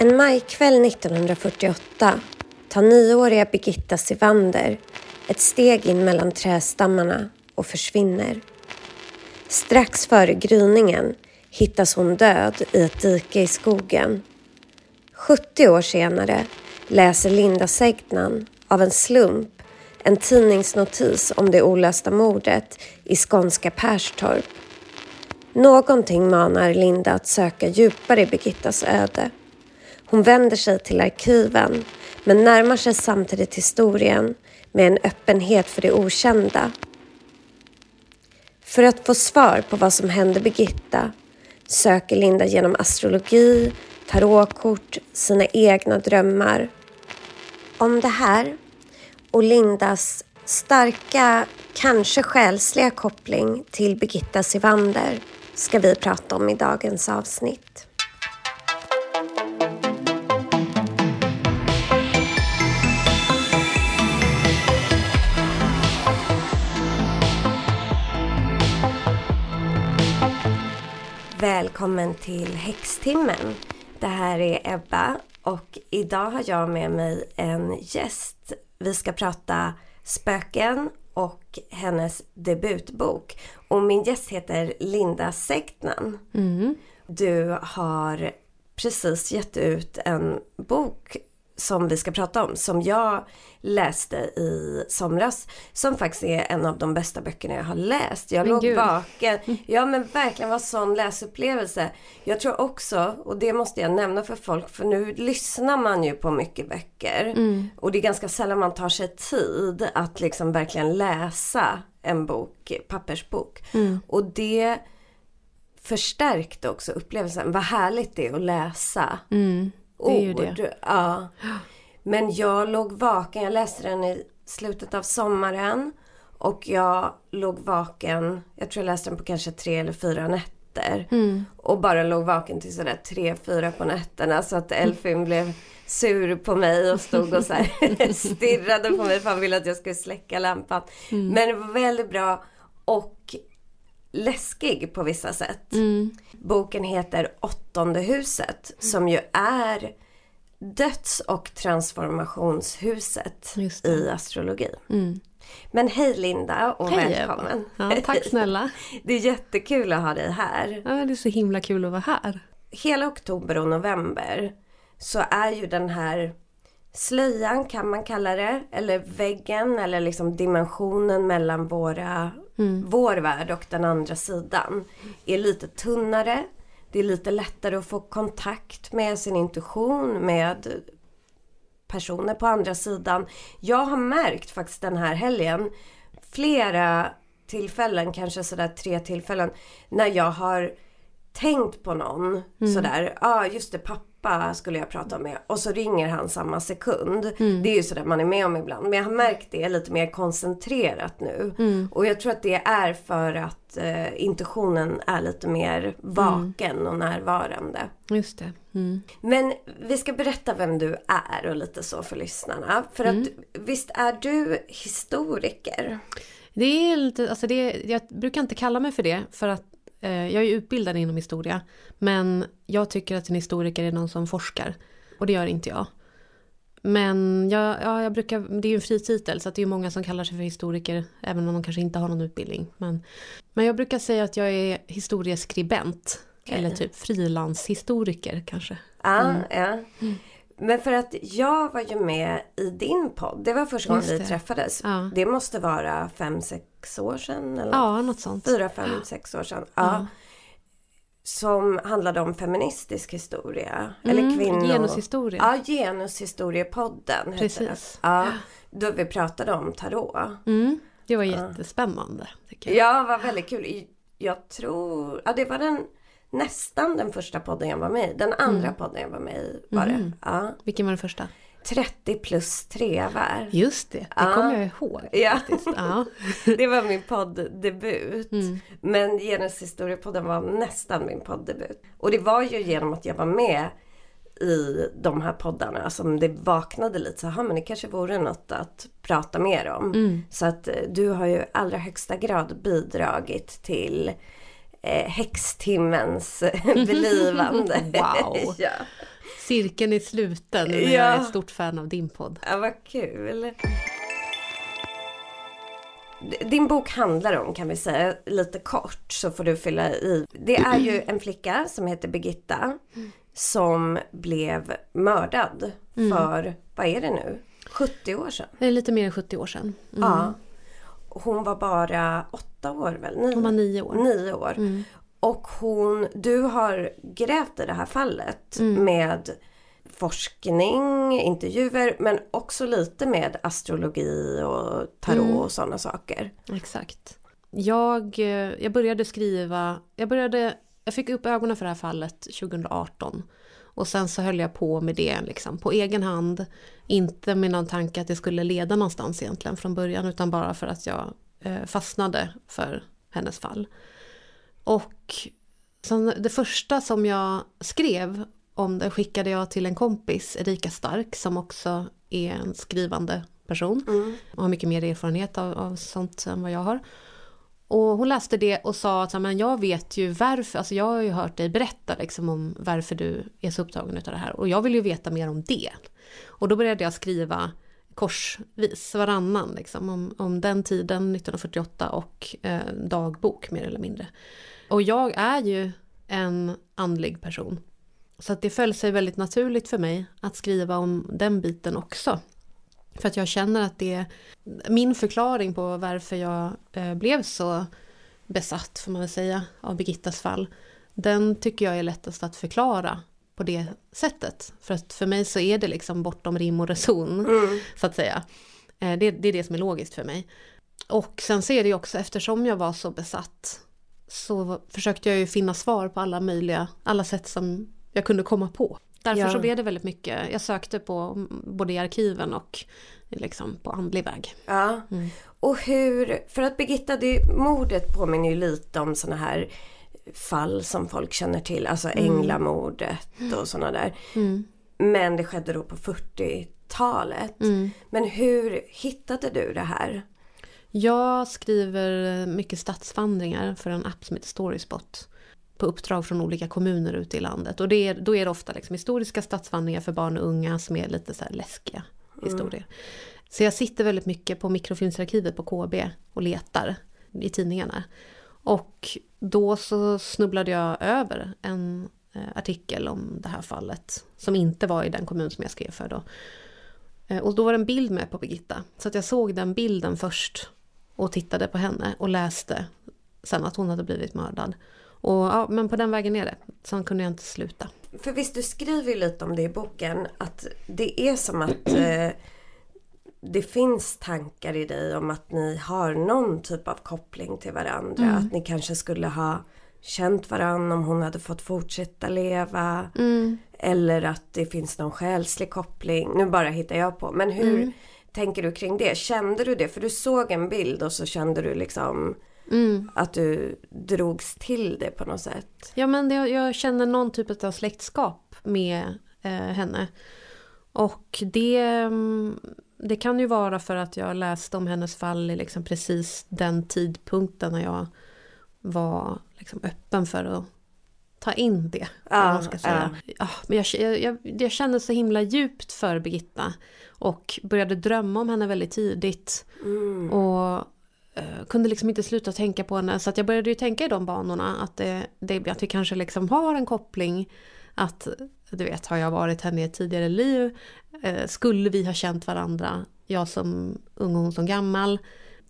En majkväll 1948 tar nioåriga Birgitta Sivander ett steg in mellan trästammarna och försvinner. Strax före gryningen hittas hon död i ett dike i skogen. 70 år senare läser Linda Segnan av en slump en tidningsnotis om det olösta mordet i skånska Perstorp. Någonting manar Linda att söka djupare i Birgittas öde. Hon vänder sig till arkiven men närmar sig samtidigt historien med en öppenhet för det okända. För att få svar på vad som hände Birgitta söker Linda genom astrologi, tarotkort, sina egna drömmar. Om det här och Lindas starka, kanske själsliga koppling till Birgitta Sivander ska vi prata om i dagens avsnitt. Välkommen till Häxtimmen. Det här är Ebba och idag har jag med mig en gäst. Vi ska prata spöken och hennes debutbok. Och min gäst heter Linda Segnan. Mm. Du har precis gett ut en bok som vi ska prata om, som jag läste i somras. Som faktiskt är en av de bästa böckerna jag har läst. Jag Men låg gud. vaken. Ja men verkligen var sån läsupplevelse. Jag tror också, och det måste jag nämna för folk, för nu lyssnar man ju på mycket böcker. Mm. Och det är ganska sällan man tar sig tid att liksom verkligen läsa en bok, pappersbok. Mm. Och det förstärkte också upplevelsen. Vad härligt det är att läsa Mm. Det är ju det. ord. Ja. Men jag låg vaken, jag läste den i slutet av sommaren. Och jag låg vaken, jag tror jag läste den på kanske tre eller fyra nätter. Mm. Och bara låg vaken till sådär tre, fyra på nätterna. Så att Elfin blev sur på mig och stod och så här stirrade på mig för han ville att jag skulle släcka lampan. Mm. Men det var väldigt bra och läskig på vissa sätt. Mm. Boken heter Åttonde huset som ju är döds och transformationshuset i astrologi. Mm. Men hej Linda och Hej, välkommen. Ja, tack snälla. Det är jättekul att ha dig här. Ja, det är så himla kul att vara här. Hela oktober och november så är ju den här slöjan kan man kalla det, eller väggen eller liksom dimensionen mellan våra, vår värld och den andra sidan är lite tunnare. Det är lite lättare att få kontakt med sin intuition, med personer på andra sidan. Jag har märkt faktiskt den här helgen flera tillfällen, kanske sådär tre tillfällen, när jag har tänkt på någon sådär, ja ah, just det pappa skulle jag prata med och så ringer han samma sekund. Det är ju sådär man är med om ibland. Men jag har märkt det lite mer koncentrerat nu. Och jag tror att det är för att eh, intuitionen är lite mer vaken och närvarande. Just det. Mm. Men vi ska berätta vem du är och lite så för lyssnarna. För att visst är du historiker? Det är lite, alltså det, jag brukar inte kalla mig för det för att jag är utbildad inom historia. Men jag tycker att en historiker är någon som forskar. Och det gör inte jag. Men jag, ja, jag brukar, det är ju en fri titel så att det är många som kallar sig för historiker även om de kanske inte har någon utbildning. Men, men jag brukar säga att jag är historieskribent. Okej. Eller typ frilanshistoriker kanske. Ja, ja. Men för att jag var ju med i din podd. Det var första gången vi träffades. Ja. Det måste vara fem, sex år sedan? Eller? Ja, något sånt. Fyra, fem, sex år sedan. Ja. Som handlade om feministisk historia. eller Mm, kvinnor. genushistoria. Ja, genushistoriepodden Precis. Ja, då vi pratade om tarot. Mm, det var jättespännande. Tycker jag. Ja, var väldigt kul. Jag tror, ja det var den nästan den första podden jag var med i. Den andra podden jag var med i var det. Ja. Vilken var den första? 30 plus trevar. Just det, det Ja. kommer jag ihåg. Ja. Ja. det var min podddebut. Mm. Men Genushistoriepodden var nästan min podddebut. Och det var ju genom att jag var med i de här poddarna som det vaknade lite så här, men det kanske vore något att prata mer om. Mm. Så att eh, du har ju allra högsta grad bidragit till eh, häxtimmens belivande. Wow. ja. cirkeln är sluten nu Ja. jag är ett stort fan av din podd. Ja, vad kul. Din bok handlar om, kan vi säga, lite kort så får du fylla i. Det är ju en flicka som heter Birgitta som blev mördad för, vad är det nu, 70 år sedan? Det är lite mer än 70 år sedan. Mm. Ja. Hon var bara åtta år väl? Nio, Hon var nio år. nio år. Mm. Och hon, du har grävt i det här fallet Mm. med forskning, intervjuer men också lite med astrologi och tarot Mm. och sådana saker. Exakt. Jag, eh, jag började skriva, jag började, jag fick upp ögonen för det här fallet 2018. Och sen så höll jag på med det liksom, på egen hand. Inte med någon tanke att det skulle leda någonstans egentligen från början utan bara för att jag eh, fastnade för hennes fall. Och sen det första som jag skrev om det skickade jag till en kompis, Erika Stark, som också är en skrivande person och har mycket mer erfarenhet av, av sånt än vad jag har. Och hon läste det och sa att men jag vet ju varför, alltså jag har ju hört dig berätta liksom om varför du är så upptagen av det här och jag vill ju veta mer om det. Och då började jag skriva korsvis, varannan liksom, om, om den tiden 1948 och eh, dagbok mer eller mindre. Och jag är ju en andlig person. Så att det föll sig väldigt naturligt för mig att skriva om den biten också. För att jag känner att det är min förklaring på varför jag eh, blev så besatt, får man väl säga, av Birgittas fall. Den tycker jag är lättast att förklara på det sättet. För att för mig så är det liksom bortom rim och reson, så att säga. Eh, det, det är det som är logiskt för mig. Och sen så är det ju också, eftersom jag var så besatt, så försökte jag ju finna svar på alla möjliga, alla sätt som jag kunde komma på. Därför Ja. så blev det väldigt mycket, jag sökte på mm, både i arkiven och liksom på andlig väg. Ja. Mm. Och hur, för att Birgitta, det, mordet påminner ju lite om sådana här fall som folk känner till, alltså änglamordet och sådana där. Mm. Men det skedde då på 40-talet. Mm. Men hur hittade du det här? Jag skriver mycket stadsvandringar för en app som heter Storyspot. På uppdrag från olika kommuner ute i landet. Och det är, då är det ofta liksom historiska stadsvandringar för barn och unga som är lite så läskiga historier. Så jag sitter väldigt mycket på mikrofilmsarkivet på KB och letar i tidningarna. Och då så snubblade jag över en eh, artikel om det här fallet. Som inte var i den kommun som jag skrev för då. Eh, Och då var det en bild med på Birgitta. Så att jag såg den bilden först och tittade på henne och läste sen att hon hade blivit mördad. Och ja, men på den vägen är det. Sen kunde jag inte sluta. För visst, du skriver ju lite om det i boken. Att det är som att eh, det finns tankar i dig om att ni har någon typ av koppling till varandra. Att ni kanske skulle ha känt varandra om hon hade fått fortsätta leva. Eller att det finns någon själslig koppling. Nu bara hittar jag på. Men hur tänker du kring det? Kände du det? För du såg en bild och så kände du liksom att du drogs till det på något sätt. Ja men det, jag känner någon typ av släktskap med eh, henne. Och det, mm, det kan ju vara för att jag läste om hennes fall i liksom precis den tidpunkten när jag var liksom öppen för att ta in det. ska säga. Ja, men jag, jag, jag, kände så himla djupt för Birgitta. Och började drömma om henne väldigt tidigt. Och eh, kunde liksom inte sluta tänka på henne. Så att jag började ju tänka i de banorna. Att, det, det, att vi kanske liksom har en koppling. Att du vet, har jag varit henne i ett tidigare liv? Eh, skulle vi ha känt varandra? Jag som ung och hon som gammal.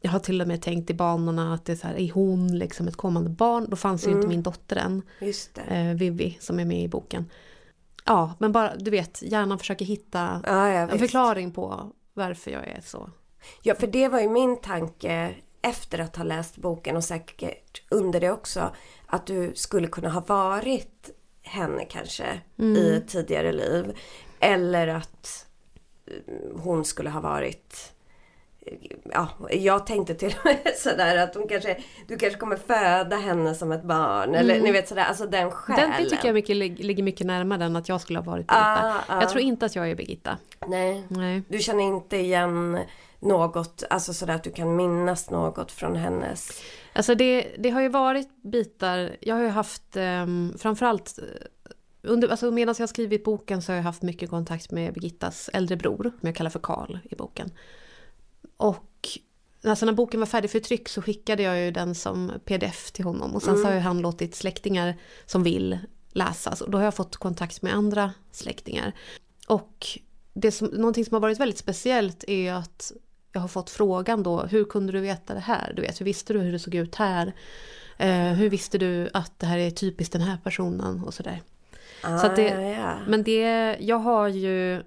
Jag har till och med tänkt i banorna att det är så här, är hon liksom ett kommande barn? Då fanns ju inte min dotter än, eh, Vivi, som är med i boken. Ja, men bara du vet, hjärnan försöker hitta Ja, en förklaring på varför jag är så. Ja, för det var ju min tanke efter att ha läst boken och säkert under det också. Att du skulle kunna ha varit henne kanske i ett tidigare liv. Eller att eh, hon skulle ha varit Ja, jag tänkte till och med sådär att hon kanske, du kanske kommer föda henne som ett barn. Eller ni vet sådär, alltså den själen. Den, det tycker jag mycket, lig- ligger mycket närmare än att jag skulle ha varit Birgitta. Ah, ah. Jag tror inte att jag är Birgitta. Nej. Nej. Du känner inte igen något, alltså sådär att du kan minnas något från hennes... Alltså det, det har ju varit bitar, jag har ju haft framförallt eh, under, alltså medan jag har skrivit boken så har jag haft mycket kontakt med Birgittas äldre bror, som jag kallar för Karl i boken. Och alltså när boken var färdig för tryck så skickade jag ju den som pdf till honom och sen mm. så har ju han låtit släktingar som vill läsa. Så då har jag fått kontakt med andra släktingar. Och det som, någonting som har varit väldigt speciellt är att jag har fått frågan då, hur kunde du veta det här? Du vet, hur visste du hur det såg ut här? Eh, hur visste du att det här är typiskt den här personen och sådär. Ah, så det, ja, ja. Men det, jag har ju,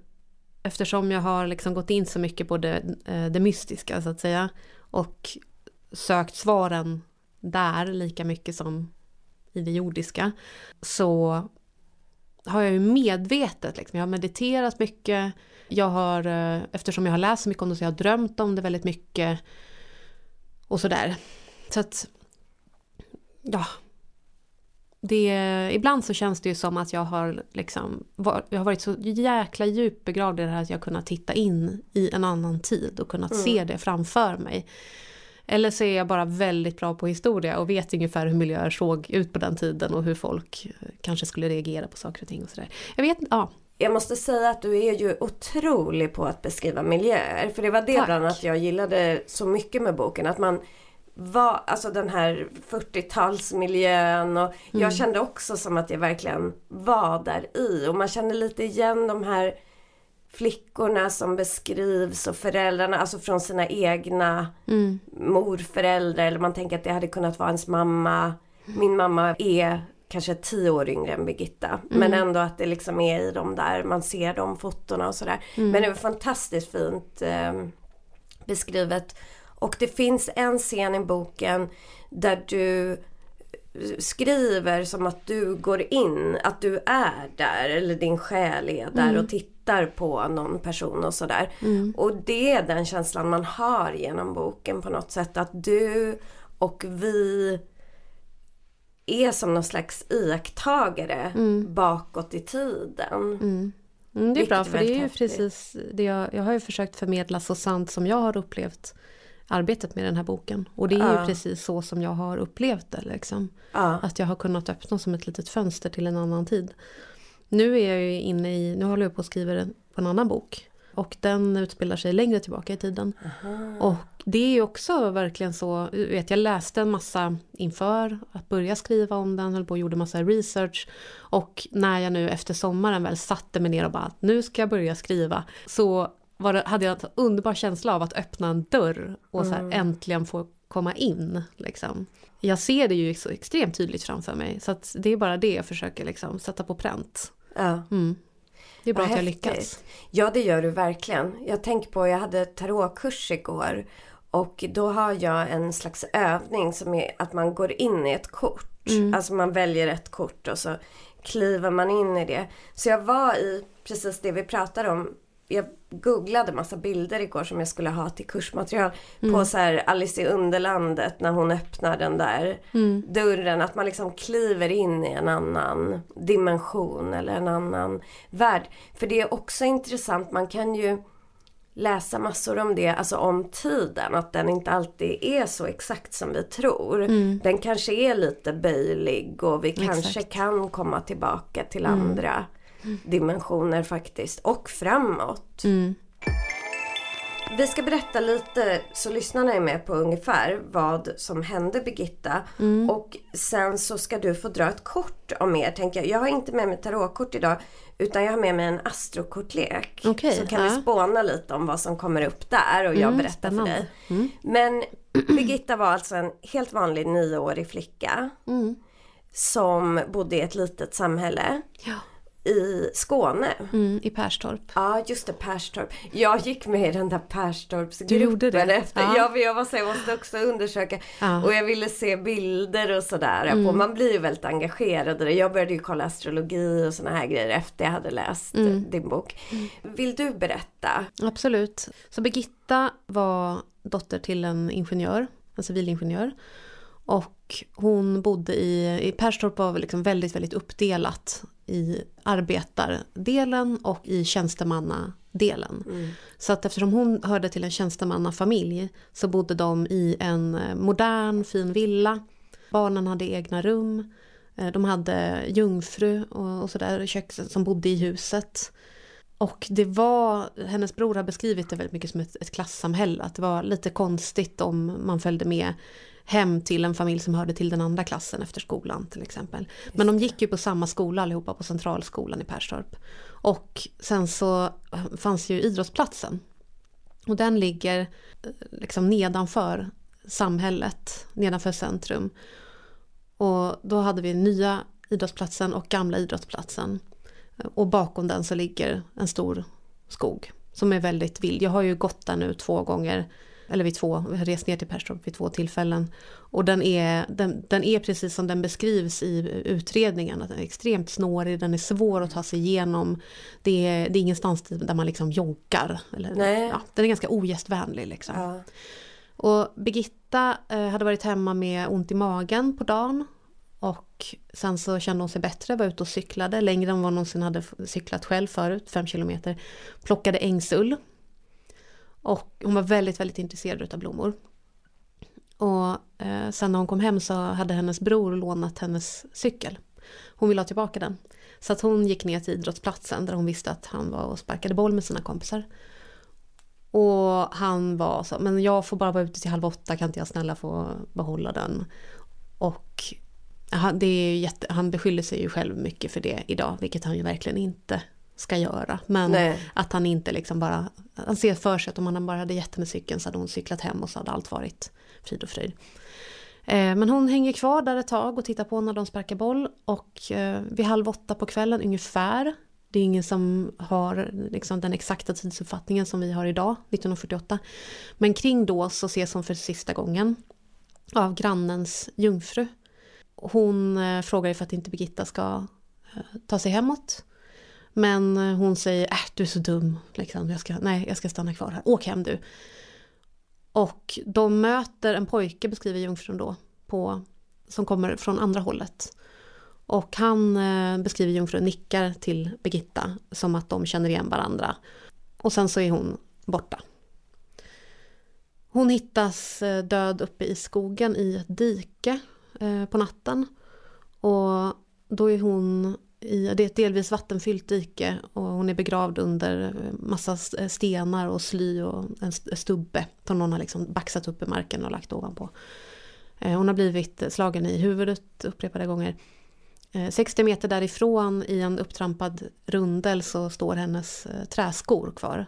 eftersom jag har liksom gått in så mycket på det, eh, det mystiska så att säga och sökt svaren där lika mycket som i det jordiska så har jag ju medvetet, liksom, jag har mediterat mycket, jag har, eh, eftersom jag har läst så mycket om det så jag har drömt om det väldigt mycket och sådär. Så att, ja. Det, ibland så känns det ju som att jag har liksom, jag har varit så jäkla djupt begravd i det här att jag kunnat titta in i en annan tid och kunnat mm. se det framför mig. Eller så är jag bara väldigt bra på historia och vet ungefär hur miljöer såg ut på den tiden och hur folk eh, kanske skulle reagera på saker och ting och sådär. Jag vet ja. Jag måste säga att du är ju otrolig på att beskriva miljöer. För det var det Tack. bland annat jag gillade så mycket med boken. Att man var, alltså den här 40-talsmiljön och mm. jag kände också som att jag verkligen var där i. Och man kände lite igen de här flickorna som beskrivs och föräldrarna, alltså från sina egna mm. morföräldrar eller man tänker att det hade kunnat vara ens mamma. Min mamma är kanske tio år yngre än Birgitta. Mm. Men ändå att det liksom är i de där, man ser de fotona och sådär. Mm. Men det var fantastiskt fint eh, beskrivet. Och det finns en scen i boken där du skriver som att du går in, att du är där eller din själ är där mm. och tittar på någon person och sådär. Mm. Och det är den känslan man har genom boken på något sätt att du och vi är som någon slags iakttagare mm. bakåt i tiden. Mm. Mm, det är bra för det är ju precis det jag, jag har ju försökt förmedla så sant som jag har upplevt arbetet med den här boken. Och det är ja. ju precis så som jag har upplevt det. Liksom. Ja. Att jag har kunnat öppna som ett litet fönster till en annan tid. Nu är jag ju inne i, nu håller jag på att skriva på en annan bok. Och den utspelar sig längre tillbaka i tiden. Aha. Och det är ju också verkligen så, vet, jag läste en massa inför att börja skriva om den, höll på och gjorde massa research. Och när jag nu efter sommaren väl satte mig ner och bara, nu ska jag börja skriva. Så det, hade jag en underbar känsla av att öppna en dörr och så här, mm. äntligen få komma in. Liksom. Jag ser det ju så extremt tydligt framför mig så det är bara det jag försöker liksom, sätta på pränt. Ja. Mm. Det är bra Vad att jag lyckas. Ja det gör du verkligen. Jag tänker på, jag hade tarotkurs igår och då har jag en slags övning som är att man går in i ett kort. Mm. Alltså man väljer ett kort och så kliver man in i det. Så jag var i precis det vi pratar om jag googlade massa bilder igår som jag skulle ha till kursmaterial. Mm. På så här Alice i Underlandet när hon öppnar den där mm. dörren. Att man liksom kliver in i en annan dimension eller en annan värld. För det är också intressant, man kan ju läsa massor om det, alltså om tiden. Att den inte alltid är så exakt som vi tror. Mm. Den kanske är lite böjlig och vi exakt. kanske kan komma tillbaka till mm. andra dimensioner faktiskt. Och framåt. Mm. Vi ska berätta lite så lyssnarna är med på ungefär vad som hände Birgitta. Mm. Och sen så ska du få dra ett kort om er tänker jag. Jag har inte med mig tarotkort idag utan jag har med mig en astrokortlek. Okay, så kan ja. vi spåna lite om vad som kommer upp där och jag mm, berättar spännande. för dig. Mm. Men Birgitta var alltså en helt vanlig nioårig flicka. Mm. Som bodde i ett litet samhälle. Ja i Skåne. Mm, I Perstorp. Ja just det, Perstorp. Jag gick med i den där Perstorpsgruppen efter. Ja. ja, jag var så jag måste också undersöka. Ja. Och jag ville se bilder och sådär. Mm. Man blir ju väldigt engagerad i det. Jag började ju kolla astrologi och sådana här grejer efter jag hade läst mm. din bok. Vill du berätta? Absolut. Så Birgitta var dotter till en ingenjör, en civilingenjör. Och hon bodde i, i Perstorp var liksom väldigt, väldigt uppdelat i arbetardelen och i tjänstemannadelen. Mm. Så att eftersom hon hörde till en tjänstemannafamilj så bodde de i en modern fin villa. Barnen hade egna rum. Eh, de hade jungfru och, och sådär, som bodde i huset. Och det var, hennes bror har beskrivit det väldigt mycket som ett, ett klassamhälle. Att det var lite konstigt om man följde med hem till en familj som hörde till den andra klassen efter skolan till exempel. Men de gick ju på samma skola allihopa på Centralskolan i Perstorp. Och sen så fanns ju idrottsplatsen. Och den ligger eh, liksom nedanför samhället, nedanför centrum. Och då hade vi nya idrottsplatsen och gamla idrottsplatsen. Och bakom den så ligger en stor skog som är väldigt vild. Jag har ju gått där nu två gånger, eller vid två, jag har rest ner till Perstorp vid två tillfällen. Och den är, den, den är precis som den beskrivs i utredningen, att den är extremt snårig, den är svår att ta sig igenom. Det är, det är ingenstans där man liksom joggar. Eller, Nej. Ja, den är ganska ogästvänlig liksom. Ja. Och Birgitta eh, hade varit hemma med ont i magen på dagen. Och sen så kände hon sig bättre, var ute och cyklade längre än vad hon någonsin hade cyklat själv förut, fem kilometer. Plockade ängsull. Och hon var väldigt, väldigt intresserad av blommor. Och eh, sen när hon kom hem så hade hennes bror lånat hennes cykel. Hon ville ha tillbaka den. Så att hon gick ner till idrottsplatsen där hon visste att han var och sparkade boll med sina kompisar. Och han var så, men jag får bara vara ute till halv åtta, kan inte jag snälla få behålla den? Och det är jätte, han beskyller sig ju själv mycket för det idag, vilket han ju verkligen inte ska göra. Men Nej. att han inte liksom bara, han ser för sig att om han bara hade gett henne cykeln så hade hon cyklat hem och så hade allt varit frid och fröjd. Eh, men hon hänger kvar där ett tag och tittar på när de sparkar boll och eh, vid halv åtta på kvällen ungefär det är ingen som har liksom den exakta tidsuppfattningen som vi har idag, 1948. Men kring då så ses hon för sista gången av grannens jungfru. Hon eh, frågar för att inte Birgitta ska ta sig hemåt. Men eh, hon säger, äh, du är så dum, liksom. jag ska, nej jag ska stanna kvar här, åk hem du. Och de möter en pojke, beskriver jungfrun då, på, som kommer från andra hållet. Och han eh, beskriver jungfrun nickar till Birgitta som att de känner igen varandra. Och sen så är hon borta. Hon hittas eh, död uppe i skogen i ett dike eh, på natten. Och då är hon i, det är ett delvis vattenfyllt dike och hon är begravd under massa stenar och sly och en stubbe som någon har liksom baxat upp i marken och lagt ovanpå. Eh, hon har blivit slagen i huvudet upprepade gånger. Eh, 60 meter därifrån i en upptrampad rundel så står hennes eh, träskor kvar.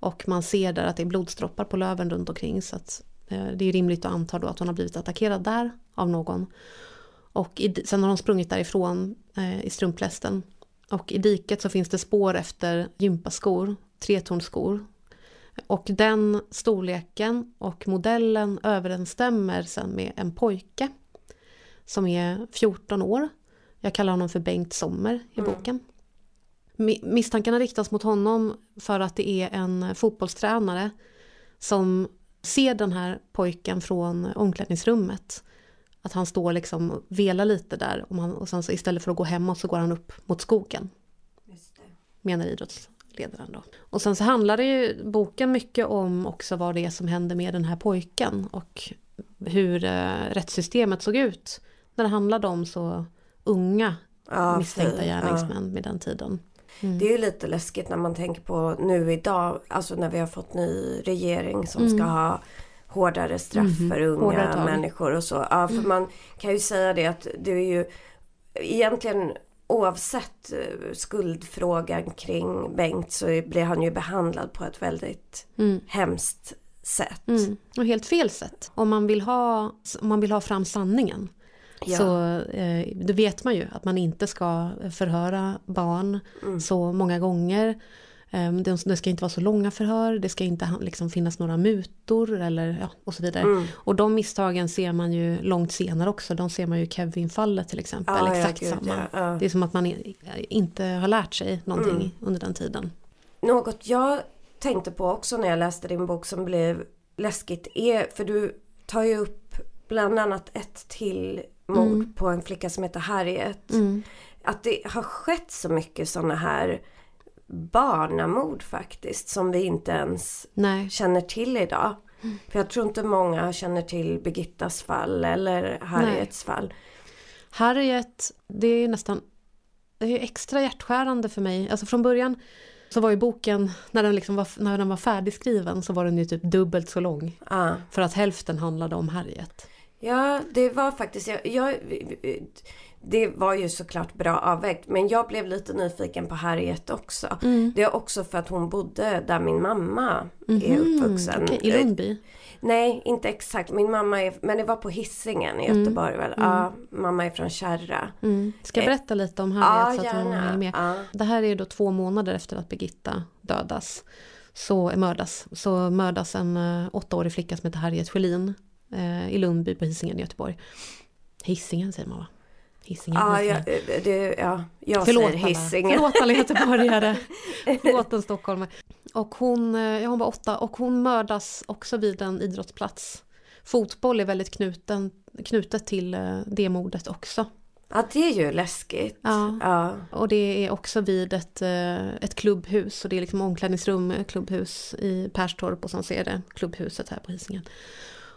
Och man ser där att det är blodsdroppar på löven runt omkring så att det är rimligt att anta då att hon har blivit attackerad där av någon. Och i, sen har hon sprungit därifrån eh, i strumplästen. Och i diket så finns det spår efter gympaskor, tretornskor. Och den storleken och modellen överensstämmer sen med en pojke som är 14 år. Jag kallar honom för Bengt Sommer i mm. boken. Misstankarna riktas mot honom för att det är en fotbollstränare som ser den här pojken från omklädningsrummet att han står liksom och velar lite där och, man, och sen så istället för att gå hemåt så går han upp mot skogen. Menar idrottsledaren då. Och sen så handlar det ju boken mycket om också vad det är som händer med den här pojken och hur eh, rättssystemet såg ut när det handlade om så unga ja, misstänkta gärningsmän ja. med den tiden. Mm. Det är ju lite läskigt när man tänker på nu idag, alltså när vi har fått ny regering som mm. ska ha hårdare straff mm. för unga människor och så. Ja, för mm. man kan ju säga det att det är ju egentligen oavsett eh, skuldfrågan kring Bengt så blir han ju behandlad på ett väldigt mm. hemskt sätt. Mm. Och helt fel sätt. Om man vill ha, om man vill ha fram sanningen. Ja. Så eh, då vet man ju att man inte ska förhöra barn mm. så många gånger. Ehm, det ska inte vara så långa förhör, det ska inte liksom finnas några mutor eller ja, och så vidare. Mm. Och de misstagen ser man ju långt senare också. De ser man ju i Kevin-fallet till exempel. Ah, exakt ja, samma. Ja. Det är som att man inte har lärt sig någonting mm. under den tiden. Något jag tänkte på också när jag läste din bok som blev läskigt är, för du tar ju upp bland annat ett till mord mm. på en flicka som heter Harriet. Mm. Att det har skett så mycket sådana här barnamord faktiskt som vi inte ens Nej. känner till idag. Mm. För jag tror inte många känner till Birgittas fall eller Harriets Nej. fall. Harriet, det är nästan det är extra hjärtskärande för mig. Alltså från början så var ju boken, när den, liksom var, när den var färdigskriven så var den ju typ dubbelt så lång. Ja. För att hälften handlade om Harriet. Ja, det var faktiskt, jag, jag, det var ju såklart bra avvägt. Men jag blev lite nyfiken på Harriet också. Mm. Det är också för att hon bodde där min mamma är uppvuxen. Mhm, Okej, I Lundby? Nej, inte exakt. Min mamma är, men det var på Hisingen i Göteborg väl. Ja, mamma är från Kärra. Mm. Ska jag berätta lite om Ja, Harriet så att hon gärna. hänger med? Ja. Det här är då två månader efter att Birgitta dödas. Så eh, mördas. Så mördas en uh, åttaårig flicka som heter Harriet eh, i Lundby på Hisingen i Göteborg. Hisingen säger man va? Hisingen. Ja, Hisingen. jag, det, ja, jag Förlåt säger alla, Hisingen. förlåt alla göteborgare. förlåt en stockholmare. Och hon, eh, ja, hon var åtta och hon mördas också vid en idrottsplats. Fotboll är väldigt knuten, knutet till eh, det mordet också. Ja, det är ju läskigt. Ja. Ja. Och det är också vid ett, eh, ett klubbhus och det är liksom omklädningsrum, eh, klubbhus i Perstorp och sen så är det klubbhuset här på Hisingen.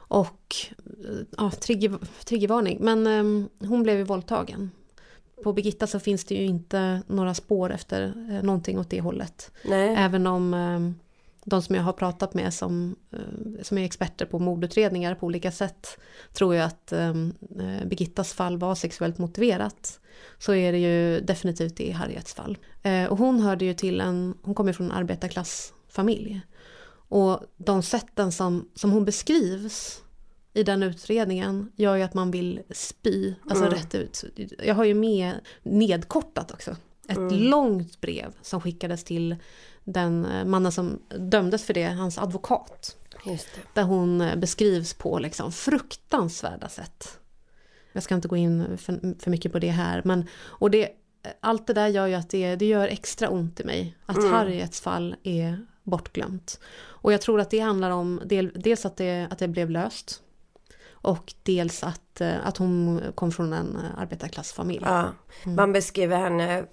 Och eh, ja, trigger, triggervarning, men eh, hon blev ju våldtagen. På Birgitta så finns det ju inte några spår efter eh, någonting åt det hållet. Nej. Även om eh, de som jag har pratat med som, eh, som är experter på mordutredningar på olika sätt tror jag att eh, Birgittas fall var sexuellt motiverat. Så är det ju definitivt i Harriets fall. Eh, och hon hörde ju till en, hon kommer från en arbetarklassfamilj. Och de sätten som, som hon beskrivs i den utredningen gör ju att man vill spy, alltså Mm. rätt ut. Jag har ju med nedkortat också. Ett Mm. långt brev som skickades till den eh, mannen som dömdes för det, hans advokat. Just det. Där hon eh, beskrivs på liksom fruktansvärda sätt. Jag ska inte gå in för, för mycket på det här. Men, och det, allt det där gör ju att det, det gör extra ont i mig. Att Mm. Harriets fall är bortglömt. Och jag tror att det handlar om del, dels att det, att det blev löst. Och dels att, eh, att hon kom från en eh, arbetarklassfamilj. Ja. Mm. Man beskriver henne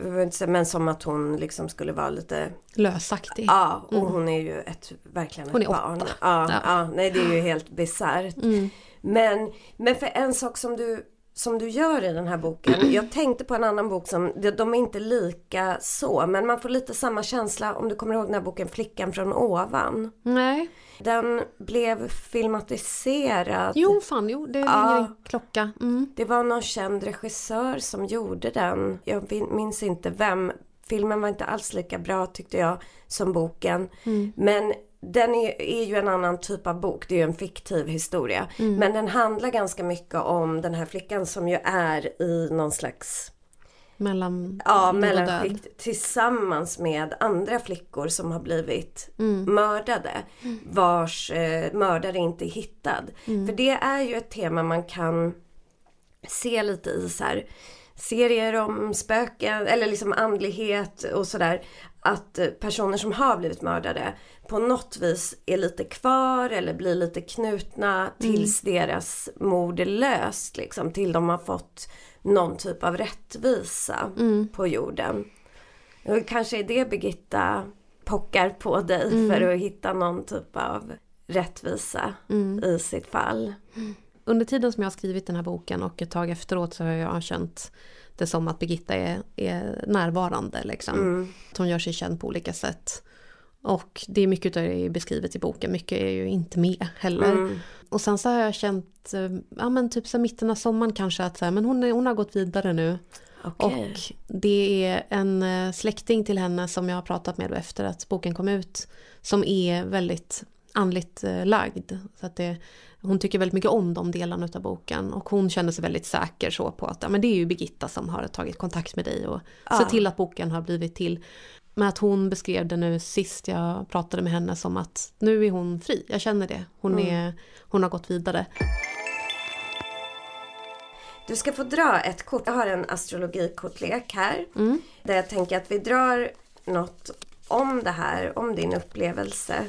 men som att hon liksom skulle vara lite Lösaktig. Ja, och hon är ju ett, verkligen ett Hon är barn. åtta. Ja, Ja. ja. nej det är ju helt bisarrt. Mm. Men, men för en sak som du, som du gör i den här boken. Jag tänkte på en annan bok som, de, är inte lika så. Men man får lite samma känsla om du kommer ihåg den här boken Flickan från ovan. Nej. Den blev filmatiserad. Jo, fan, jo, det ringer Ja. klocka. Mm. Det var någon känd regissör som gjorde den. Jag min- minns inte vem. Filmen var inte alls lika bra tyckte jag som boken. Men den är, är ju en annan typ av bok. Det är ju en fiktiv historia. Men den handlar ganska mycket om den här flickan som ju är i någon slags Mellan ja, mellanskikt tillsammans med andra flickor som har blivit mördade. Vars eh, mördare inte är hittad. För det är ju ett tema man kan se lite i så här serier om spöken eller liksom andlighet och sådär. Att eh, personer som har blivit mördade på något vis är lite kvar eller blir lite knutna tills deras mord är löst. Liksom, till de har fått någon typ av rättvisa på jorden. Och kanske är det Birgitta pockar på dig för att hitta någon typ av rättvisa i sitt fall. Under tiden som jag har skrivit den här boken och ett tag efteråt så har jag känt det som att Birgitta är, är närvarande. Liksom. Att hon gör sig känd på olika sätt. Och det är mycket av det är beskrivet i boken, mycket är ju inte med heller. Mm. Och sen så har jag känt, eh, ja men typ så mitten av sommaren kanske att så här, men hon, är, hon har gått vidare nu. Okej. Och det är en eh, släkting till henne som jag har pratat med efter att boken kom ut. Som är väldigt andligt eh, lagd. Så att det, hon tycker väldigt mycket om de delarna av boken. Och hon känner sig väldigt säker så på att ja, men det är ju Birgitta som har tagit kontakt med dig och Ja. sett till att boken har blivit till. Men att hon beskrev det nu sist jag pratade med henne som att nu är hon fri. Jag känner det. Hon, är, hon har gått vidare. Du ska få dra ett kort. Jag har en astrologikortlek här. Mm. Där jag tänker att vi drar något om det här, om din upplevelse.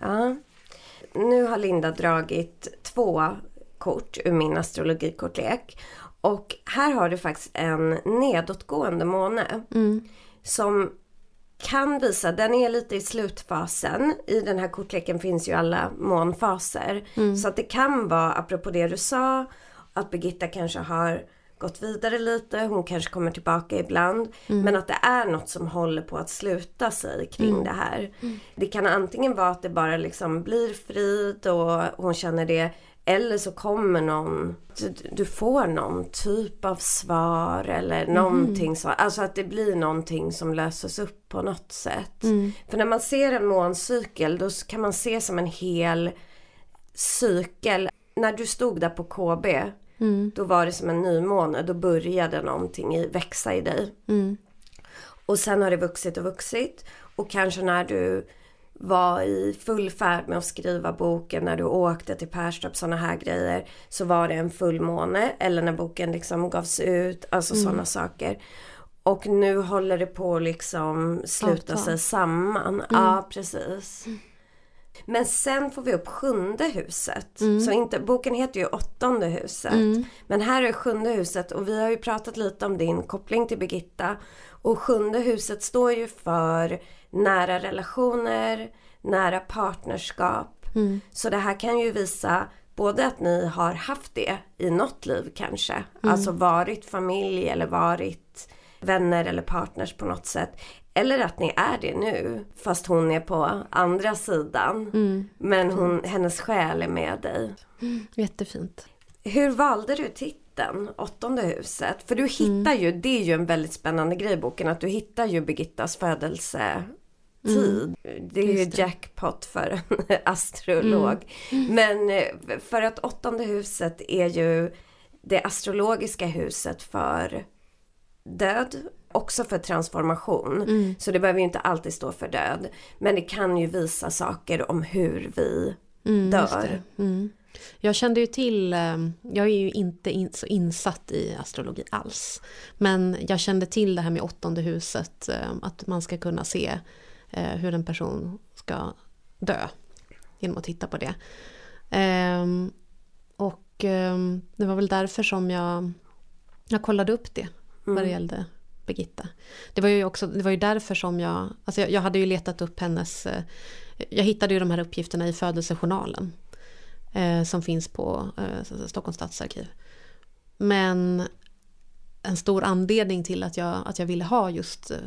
Ja. Nu har Linda dragit två kort ur min astrologikortlek. Och här har du faktiskt en nedåtgående måne. Mm. Som kan visa, den är lite i slutfasen. I den här kortleken finns ju alla månfaser. Mm. Så att det kan vara, apropå det du sa, att Birgitta kanske har gått vidare lite, hon kanske kommer tillbaka ibland. Mm. Men att det är något som håller på att sluta sig kring mm. det här. Mm. Det kan antingen vara att det bara liksom blir frid och hon känner det. Eller så kommer någon, du får någon typ av svar eller mm. någonting så. Alltså att det blir någonting som löses upp på något sätt. Mm. För när man ser en måncykel då kan man se som en hel cykel. När du stod där på KB Mm. Då var det som en nymåne. Då började någonting i, växa i dig. Mm. Och sen har det vuxit och vuxit. Och kanske när du var i full färd med att skriva boken, när du åkte till Perstorp, sådana här grejer. Så var det en fullmåne. Eller när boken liksom gavs ut. Alltså mm. sådana saker. Och nu håller det på att liksom sluta sig samman. Mm. Ja, precis. Men sen får vi upp sjunde huset. Mm. Så inte, boken heter ju åttonde huset. Mm. Men här är sjunde huset och vi har ju pratat lite om din koppling till Birgitta. Och sjunde huset står ju för nära relationer, nära partnerskap. Mm. Så det här kan ju visa både att ni har haft det i något liv kanske. Mm. Alltså varit familj eller varit vänner eller partners på något sätt. Eller att ni är det nu fast hon är på andra sidan. Mm. Men hon, hennes själ är med dig. Mm. Jättefint. Hur valde du titeln Åttonde huset? För du hittar mm. ju, det är ju en väldigt spännande grej i boken, att du hittar ju Birgittas födelsetid. Mm. Det är ju det. jackpot för en astrolog. Mm. Men eh, för att åttonde huset är ju det astrologiska huset för död också för transformation. Mm. Så det behöver ju inte alltid stå för död. Men det kan ju visa saker om hur vi mm, dör. Mm. Jag kände ju till, ehm, jag är ju inte in, så insatt i astrologi alls. Men jag kände till det här med åttonde huset, ehm, att man ska kunna se eh, hur en person ska dö. Genom att titta på det. Ehm, och det var väl därför som jag, jag kollade upp det vad det mm. gällde Birgitta. Det var ju också, det var ju därför som jag, alltså jag, jag, hade ju letat upp hennes, eh, jag hittade ju de här uppgifterna i födelsejournalen. Eh, som finns på eh, Stockholms stadsarkiv. Men en stor anledning till att jag, att jag ville ha just eh,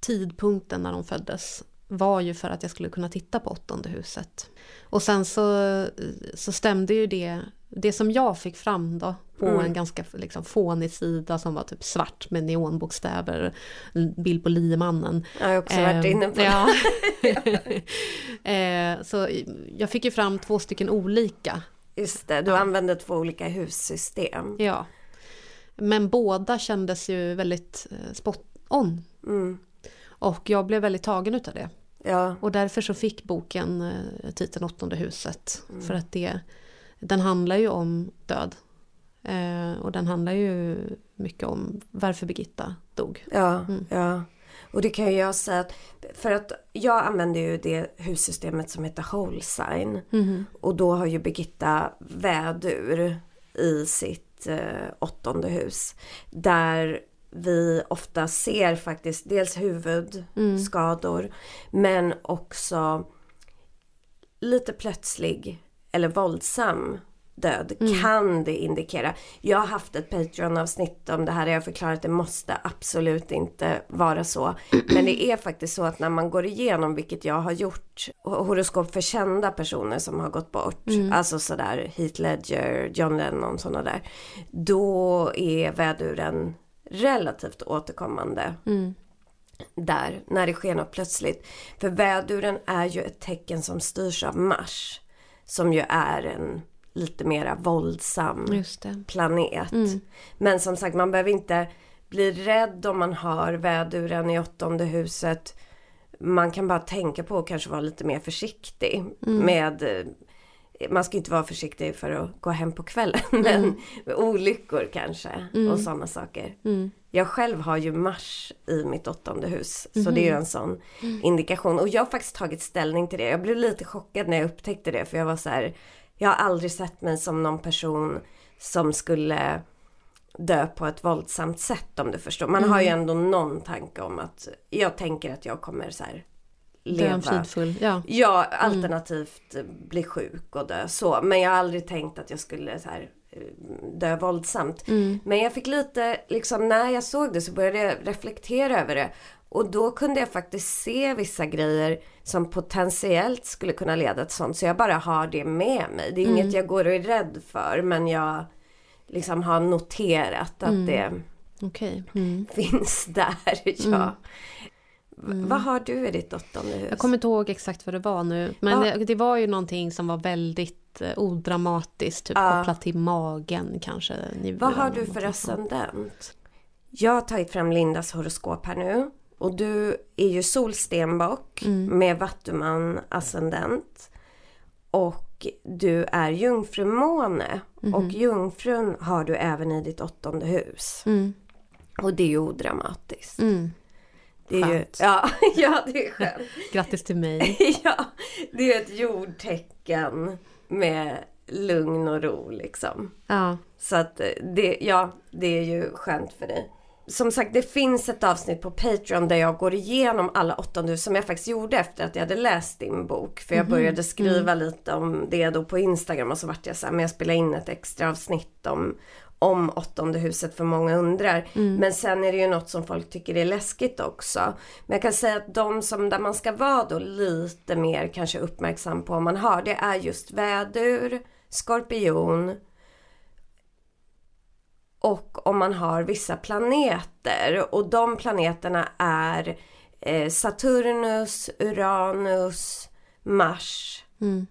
tidpunkten när de föddes var ju för att jag skulle kunna titta på åttonde huset. Och sen så, eh, så stämde ju det, det som jag fick fram då på mm. en ganska liksom, fånig sida som var typ svart med neonbokstäver, bild på liemannen. Jag har också varit inne på ja. eh, Så jag fick ju fram två stycken olika. Just det, du använde två olika hussystem. Ja. Men båda kändes ju väldigt eh, spot on. Mm. Och jag blev väldigt tagen utav det. Ja. Och därför så fick boken eh, titeln Åttonde huset. Mm. För att det, den handlar ju om död. Eh, och den handlar ju mycket om varför Birgitta dog. Ja, mm. ja. Och det kan ju jag säga att, för att jag använder ju det hussystemet som heter whole sign. Mm. Och då har ju Birgitta vädur i sitt eh, åttonde hus. Där vi ofta ser faktiskt dels huvudskador mm. men också lite plötslig eller våldsam död mm. kan det indikera. Jag har haft ett Patreon-avsnitt om det här där jag förklarat att det måste absolut inte vara så. Men det är faktiskt så att när man går igenom, vilket jag har gjort, horoskop för kända personer som har gått bort, mm. alltså sådär Heath Ledger, John Lennon, sådana där. Då är väduren relativt återkommande. Mm. Där, när det sker något plötsligt. För väduren är ju ett tecken som styrs av Mars. Som ju är en lite mera våldsam planet. Mm. Men som sagt, man behöver inte bli rädd om man har väduren i åttonde huset. Man kan bara tänka på att kanske vara lite mer försiktig mm. med man ska inte vara försiktig för att gå hem på kvällen. Men mm. olyckor kanske mm. och sådana saker. Mm. Jag själv har ju Mars i mitt åttonde hus. Så det är ju mm. en sån mm. indikation. Och jag har faktiskt tagit ställning till det. Jag blev lite chockad när jag upptäckte det. För jag var så här, Jag har aldrig sett mig som någon person som skulle dö på ett våldsamt sätt om du förstår. Man har ju Mm. ändå någon tanke om att jag tänker att jag kommer så här leva. fridfull, ja. Ja, alternativt bli sjuk och dö så. Men jag har aldrig tänkt att jag skulle så här dö våldsamt. Men jag fick lite, liksom när jag såg det så började jag reflektera över det. Och då kunde jag faktiskt se vissa grejer som potentiellt skulle kunna leda till sånt. Så jag bara har det med mig. Det är inget jag går och är rädd för. Men jag liksom har noterat att det Okej. Mm. finns där. Ja. V- Vad har du i ditt åttonde hus? Jag kommer inte ihåg exakt vad det var nu. Men Ja. det, det var ju någonting som var väldigt eh, odramatiskt. Typ Ja. kopplat till magen kanske. Vad har du för ascendent? Jag har tagit fram Lindas horoskop här nu. Och du är ju solstenbock med vattuman ascendent. Och du är jungfrumåne. Och jungfrun har du även i ditt åttonde hus. Mm. Och det är ju odramatiskt. Mm. Det är ju, ja, ja, det är skönt. Grattis till mig. ja, det är ett jordtecken med lugn och ro liksom. Ja. Så att eh, det, ja, det är ju skönt för dig. Som sagt, det finns ett avsnitt på Patreon där jag går igenom alla åttonde hus som jag faktiskt gjorde efter att jag hade läst din bok. För jag började skriva lite om det då på Instagram och så vart jag så här, men jag spelar in ett extra avsnitt om, om åttonde huset för många undrar. Men sen är det ju något som folk tycker är läskigt också. Men jag kan säga att de som där man ska vara då lite mer kanske uppmärksam på om man har det är just vädur, skorpion, och om man har vissa planeter och de planeterna är eh, Saturnus, Uranus, Mars, Mm.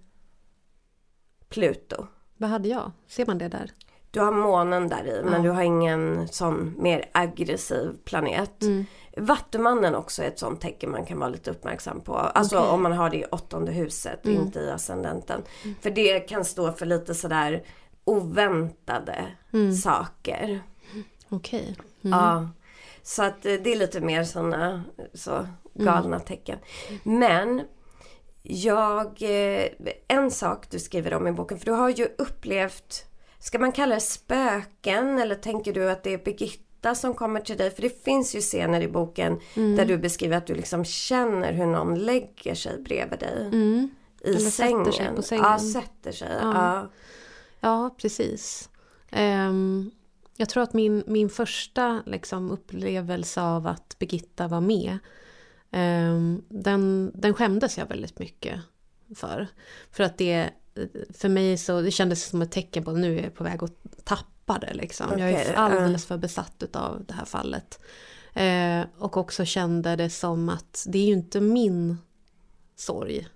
Pluto. Vad hade jag? Ser man det där? Du har månen där i men du har ingen sån mer aggressiv planet. Mm. Vattumannen också är ett sånt tecken man kan vara lite uppmärksam på. Alltså Okej. om man har det i åttonde huset, Mm. inte i ascendenten. För det kan stå för lite sådär oväntade Mm. saker. Okej. Ja. Så att eh, det är lite mer sådana så galna tecken. Men jag, eh, en sak du skriver om i boken, för du har ju upplevt, ska man kalla det spöken eller tänker du att det är Birgitta som kommer till dig? För det finns ju scener i boken där du beskriver att du liksom känner hur någon lägger sig bredvid dig Mm. i Eller sätter sängen. sig på sängen. Ja, sätter sig. Ja. Ja. Ja, precis. Ehm, jag tror att min, min första liksom, upplevelse av att Birgitta var med, ehm, den, den skämdes jag väldigt mycket för. För att det, för mig så, det kändes som ett tecken på att nu är jag på väg att tappa det. Liksom. Jag Okej, är alldeles för besatt av det här fallet. Eh, och också kände det som att det är ju inte min sorg.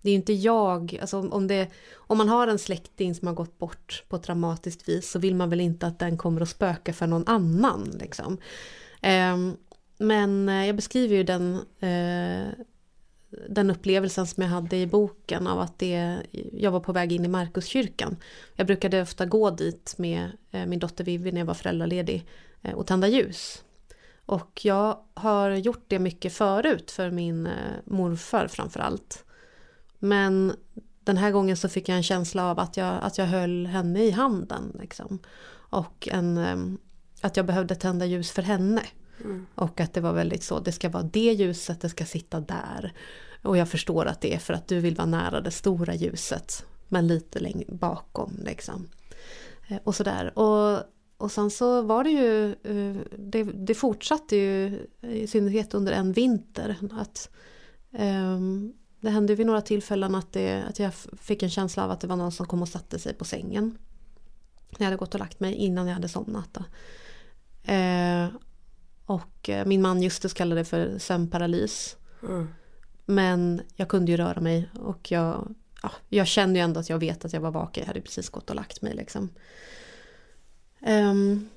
Det är ju inte jag, alltså om, det, om man har en släkting som har gått bort på ett dramatiskt vis så vill man väl inte att den kommer att spöka för någon annan. Liksom. Ehm, men eh, jag beskriver ju den, eh, den upplevelsen som jag hade i boken av att det, jag var på väg in i Markuskyrkan. Jag brukade ofta gå dit med eh, min dotter Vivi när jag var föräldraledig eh, och tända ljus. Och jag har gjort det mycket förut för min eh, morfar framförallt. Men den här gången så fick jag en känsla av att jag, att jag höll henne i handen. Liksom. Och en, att jag behövde tända ljus för henne. Och att det var väldigt så, det ska vara det ljuset, det ska sitta där. Och jag förstår att det är för att du vill vara nära det stora ljuset. Men lite längre bakom liksom. Eh, och sådär. Och, och sen så var det ju, eh, det, det fortsatte ju i synnerhet under en vinter. Att um, det hände vid några tillfällen att, det, att jag fick en känsla av att det var någon som kom och satte sig på sängen. När jag hade gått och lagt mig innan jag hade somnat. Då. Eh, och eh, min man Justus kallade det för sömnparalys. Mm. Men jag kunde ju röra mig och jag, ja, jag kände ju ändå att jag vet att jag var vaken. Jag hade precis gått och lagt mig liksom. Ehm,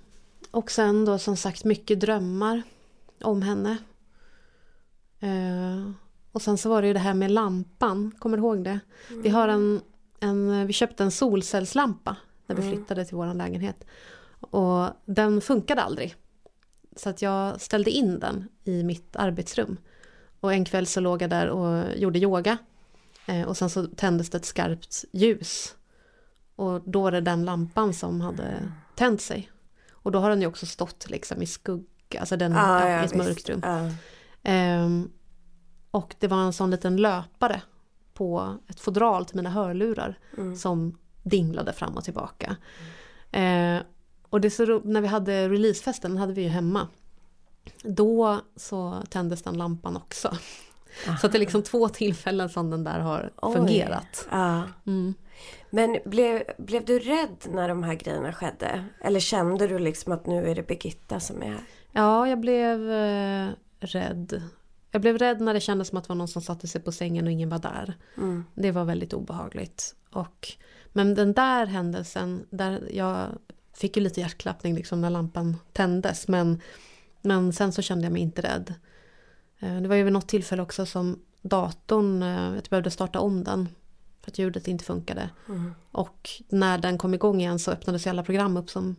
och sen då som sagt mycket drömmar om henne. Eh, och sen så var det ju det här med lampan, kommer du ihåg det? Vi har en, en vi köpte en solcellslampa när vi flyttade till vår lägenhet. Och den funkade aldrig. Så att jag ställde in den i mitt arbetsrum. Och en kväll så låg jag där och gjorde yoga. Eh, och sen så tändes det ett skarpt ljus. Och då var det den lampan som hade tänt sig. Och då har den ju också stått liksom i skugga, alltså den ah, ja, i ett mörkt rum. Ah. Um, och det var en sån liten löpare på ett fodral till mina hörlurar mm. som dinglade fram och tillbaka. Mm. Eh, och det så, när vi hade releasefesten, den hade vi ju hemma. Då så tändes den lampan också. Aha. Så det är liksom två tillfällen som den där har Oj. fungerat. Ja. Mm. Men blev, blev du rädd när de här grejerna skedde? Eller kände du liksom att nu är det Birgitta som är här? Ja, jag blev eh, rädd. Jag blev rädd när det kändes som att det var någon som satte sig på sängen och ingen var där. Mm. Det var väldigt obehagligt. Och, men den där händelsen, där jag fick ju lite hjärtklappning liksom när lampan tändes. Men, men sen så kände jag mig inte rädd. Eh, det var ju vid något tillfälle också som datorn, eh, jag behövde starta om den. För att ljudet inte funkade. Mm. Och när den kom igång igen så öppnades alla program upp som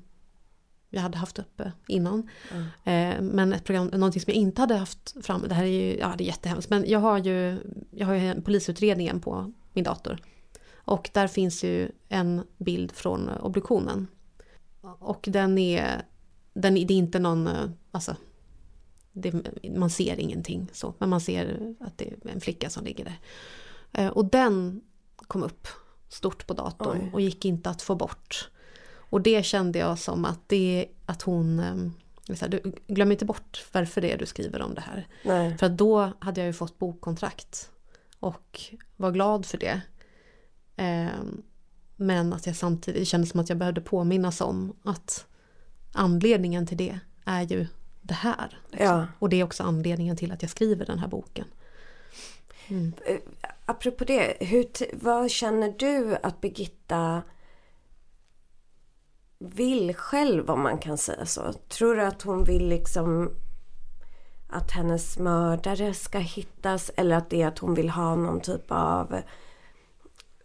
jag hade haft uppe innan. Mm. Eh, men ett program, någonting som jag inte hade haft fram, det här är ju, ja det är jättehemskt, men jag har ju, jag har ju polisutredningen på min dator. Och där finns ju en bild från obduktionen. Och den är, den, det är inte någon, alltså, det, man ser ingenting så, men man ser att det är en flicka som ligger där. Eh, och den kom upp stort på datorn Oj. och gick inte att få bort. Och det kände jag som att det att hon här, du, glöm inte bort varför det är du skriver om det här. Nej. För då hade jag ju fått bokkontrakt och var glad för det. Eh, men att jag samtidigt kände som att jag behövde påminnas om att anledningen till det är ju det här. Liksom. Ja. Och det är också anledningen till att jag skriver den här boken. Mm. Eh, apropå det, hur, vad känner du att Birgitta vill själv om man kan säga så? Tror du att hon vill liksom att hennes mördare ska hittas eller att det är att hon vill ha någon typ av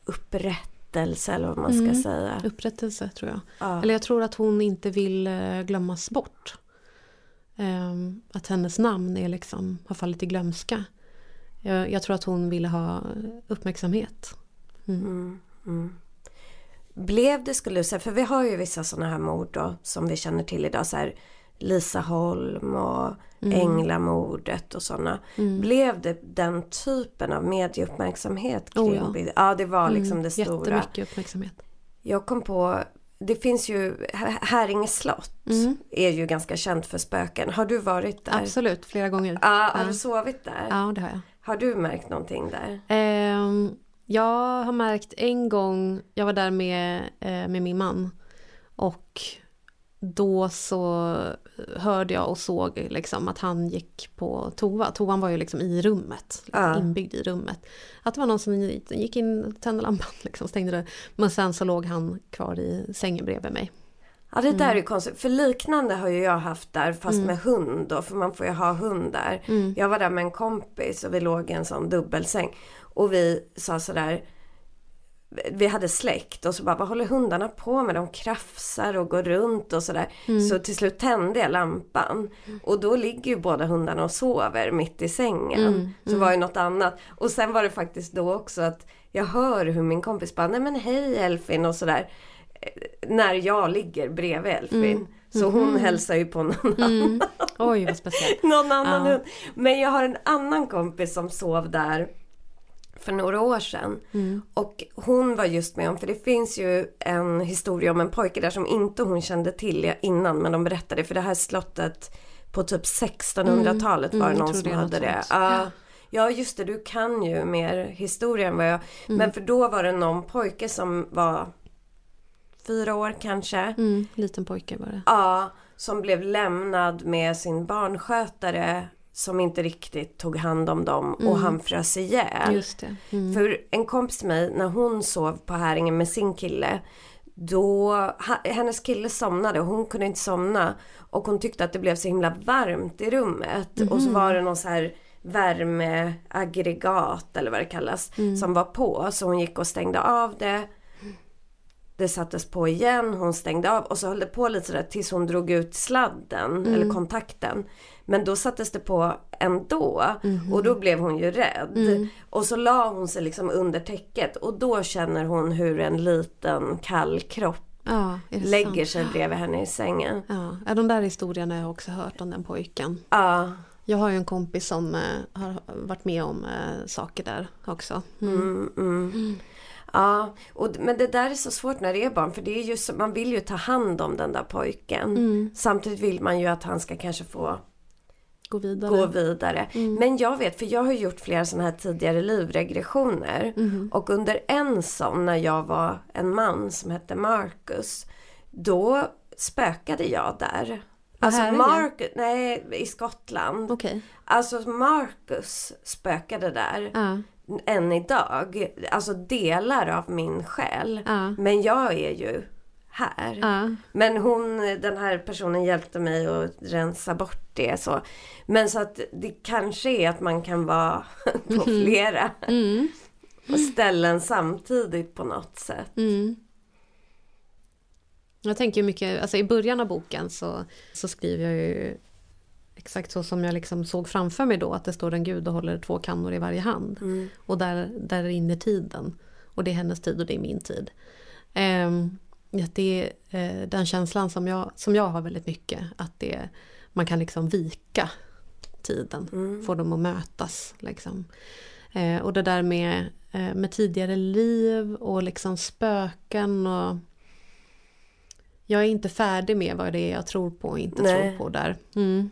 upprättelse eller vad man ska mm. säga? Upprättelse tror jag. Ja. Eller jag tror att hon inte vill eh, glömmas bort. Um, att hennes namn är liksom, har fallit i glömska. Jag, jag tror att hon ville ha uppmärksamhet. Mm. Mm, mm. Blev det, skulle du säga, för vi har ju vissa sådana här mord då, som vi känner till idag. Så här, Lisa Holm och mm. Änglamordet och sådana. Mm. Blev det den typen av medieuppmärksamhet kring oh ja. ja, det var liksom mm. det stora. Jättemycket uppmärksamhet. Jag kom på, det finns ju, Häringe slott mm. är ju ganska känt för spöken. Har du varit där? Absolut, flera gånger. Ja, har du sovit där? Ja, det har jag. Har du märkt någonting där? Um, jag har märkt en gång, jag var där med, eh, med min man. Och då så hörde jag och såg liksom att han gick på toa. Toan var ju liksom i rummet, liksom inbyggd i rummet. Att det var någon som gick in, tände lampan, liksom, stängde det. Men sen så låg han kvar i sängen bredvid mig. Ja det där mm. är konstigt. För liknande har ju jag haft där fast mm. med hund då. För man får ju ha hund där. Mm. Jag var där med en kompis och vi låg i en sån dubbelsäng. Och vi sa sådär vi hade släkt och så bara, vad håller hundarna på med? De krafsar och går runt och sådär. Mm. Så till slut tände jag lampan. Och då ligger ju båda hundarna och sover mitt i sängen. Mm. Så mm. var det något annat. Och sen var det faktiskt då också att jag hör hur min kompis bara, nej men hej Elfin och sådär. När jag ligger bredvid Elfin. Mm. Så hon mm. hälsar ju på någon mm. annan. Oj vad speciellt. någon annan ja. hund. Men jag har en annan kompis som sov där för några år sedan. Mm. Och hon var just med om, för det finns ju en historia om en pojke där som inte hon kände till innan men de berättade för det här slottet på typ 1600-talet var det mm, någon som hade det. Ja. ja just det, du kan ju mer historia än vad jag. Mm. Men för då var det någon pojke som var fyra år kanske. Mm, liten pojke var det. Ja, som blev lämnad med sin barnskötare som inte riktigt tog hand om dem mm. och han frös ihjäl. Mm. För en kompis till mig, när hon sov på Häringen med sin kille, då, hennes kille somnade och hon kunde inte somna. Och hon tyckte att det blev så himla varmt i rummet. Mm. Och så var det någon så här värmeaggregat eller vad det kallas mm. som var på. Så hon gick och stängde av det. Det sattes på igen, hon stängde av och så höll det på lite sådär tills hon drog ut sladden mm. eller kontakten. Men då sattes det på ändå mm. och då blev hon ju rädd. Mm. Och så la hon sig liksom under täcket och då känner hon hur en liten kall kropp Ja, lägger sant? sig bredvid henne i sängen. Ja, ja, de där historierna har jag också hört om den pojken. Ja, Jag har ju en kompis som eh, har varit med om eh, saker där också. Mm. mm, mm. Ja, och, men det där är så svårt när det är barn för det är ju man vill ju ta hand om den där pojken. Mm. Samtidigt vill man ju att han ska kanske få Gå vidare. gå vidare. Men jag vet, för jag har gjort flera sådana här tidigare livregressioner. Och under en sån när jag var en man som hette Marcus. Då spökade jag där. Alltså? Marcus, nej i Skottland. Okej. Alltså Marcus spökade där. Ja. Än idag. Alltså delar av min själ. Ja. Men jag är ju här. Ja. Men hon, den här personen hjälpte mig att rensa bort det så. Men så att det kanske är att man kan vara på flera Mm. ställen samtidigt på något sätt. Mm. Jag tänker mycket, alltså i början av boken så, så skriver jag ju exakt så som jag liksom såg framför mig då, att det står en gud och håller två kannor i varje hand. Mm. Och där, där rinner tiden. Och det är hennes tid och det är min tid. Att det är eh, den känslan som jag, som jag har väldigt mycket. Att det, man kan liksom vika tiden. Få dem att mötas. Liksom. Eh, och det där med, eh, med tidigare liv och liksom spöken. och Jag är inte färdig med vad det är jag tror på och inte Nej. tror på där. Mm.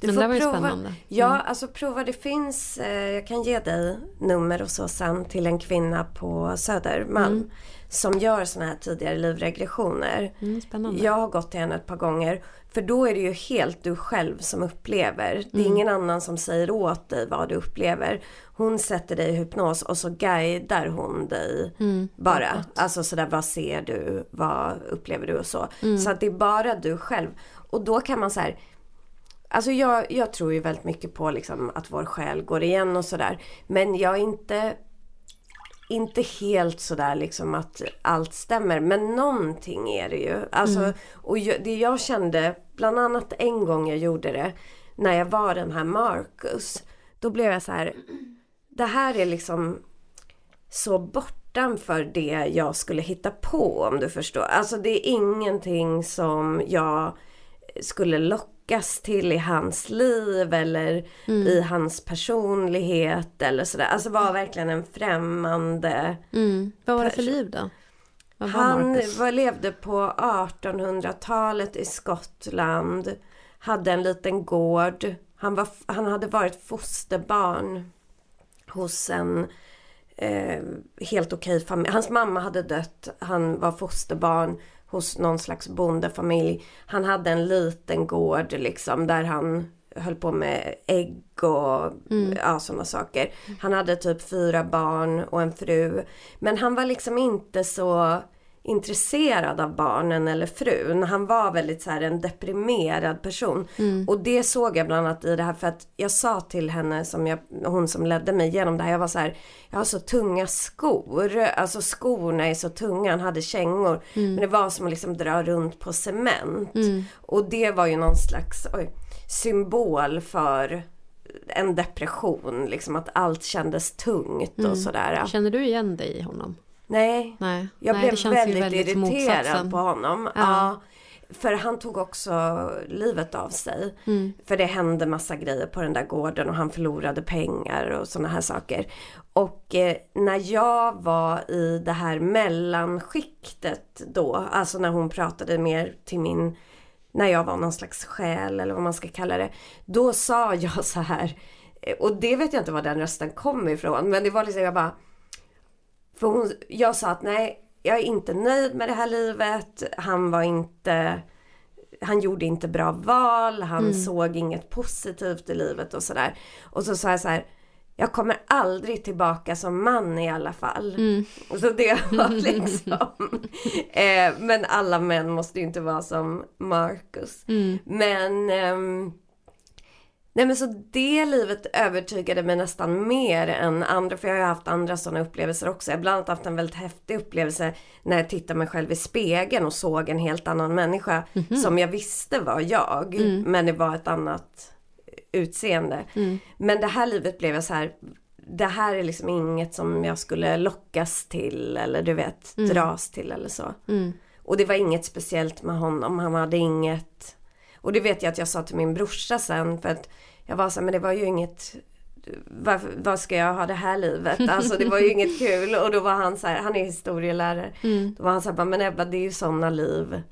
Du Men får det var ju prova. spännande. Ja, alltså prova. Det finns, eh, jag kan ge dig nummer och så sen till en kvinna på Södermalm. Som gör såna här tidigare livregressioner. Mm, spännande. Jag har gått till henne ett par gånger. För då är det ju helt du själv som upplever. Det är ingen annan som säger åt dig vad du upplever. Hon sätter dig i hypnos och så guidar hon dig bara. Alltså sådär, vad ser du? Vad upplever du och så. Så att det är bara du själv. Och då kan man så här. Alltså jag, jag tror ju väldigt mycket på liksom att vår själ går igen och sådär. Men jag är inte inte helt sådär liksom att allt stämmer men någonting är det ju. Alltså, och jag, det jag kände, bland annat en gång jag gjorde det, när jag var den här Marcus. Då blev jag så här. det här är liksom så bortanför det jag skulle hitta på om du förstår. Alltså det är ingenting som jag skulle lockas till i hans liv eller i hans personlighet eller sådär. Alltså var verkligen en främmande Mm. Vad var det för liv då? Var han var, levde på 1800-talet i Skottland. Hade en liten gård. Han, var, han hade varit fosterbarn hos en eh, helt okej familj. Hans mamma hade dött. Han var fosterbarn hos någon slags bondefamilj. Han hade en liten gård liksom där han höll på med ägg och ja, sådana saker. Han hade typ fyra barn och en fru. Men han var liksom inte så intresserad av barnen eller frun. Han var väldigt så här en deprimerad person. Och det såg jag bland annat i det här för att jag sa till henne, som jag, hon som ledde mig igenom det här, jag var så här, jag har så tunga skor. Alltså skorna är så tunga, han hade kängor. Men det var som att liksom dra runt på cement. Och det var ju någon slags oj, symbol för en depression, liksom att allt kändes tungt och sådär. Känner du igen dig i honom? Nej, Nej. jag Nej, blev ju väldigt, irriterad motsatsen. på honom. Ja. Ja. För han tog också livet av sig. Mm. För det hände massa grejer på den där gården och han förlorade pengar och sådana här saker. Och eh, när jag var i det här mellanskiktet då, alltså när hon pratade mer till min, när jag var någon slags själ eller vad man ska kalla det. Då sa jag så här, eh, och det vet jag inte var den rösten kom ifrån, men det var liksom jag bara för hon, jag sa att nej, jag är inte nöjd med det här livet. Han var inte, han gjorde inte bra val, han såg inget positivt i livet och sådär. Och så sa jag så här, jag kommer aldrig tillbaka som man i alla fall. Och så det var liksom. eh, men alla män måste ju inte vara som Marcus. Men ehm, Nej men så det livet övertygade mig nästan mer än andra, för jag har ju haft andra sådana upplevelser också. Jag har bland annat haft en väldigt häftig upplevelse när jag tittade mig själv i spegeln och såg en helt annan människa som jag visste var jag, men det var ett annat utseende. Men det här livet blev jag så här, det här är liksom inget som jag skulle lockas till eller du vet, dras till eller så. Och det var inget speciellt med honom. Han hade inget... Och det vet jag att jag sa till min brorsa sen för att jag var så här, men det var ju inget varför, vad ska jag ha det här livet? Alltså det var ju inget kul. Och då var han så här, han är historielärare. Mm. Då var han så här, men Ebba det är ju sådana liv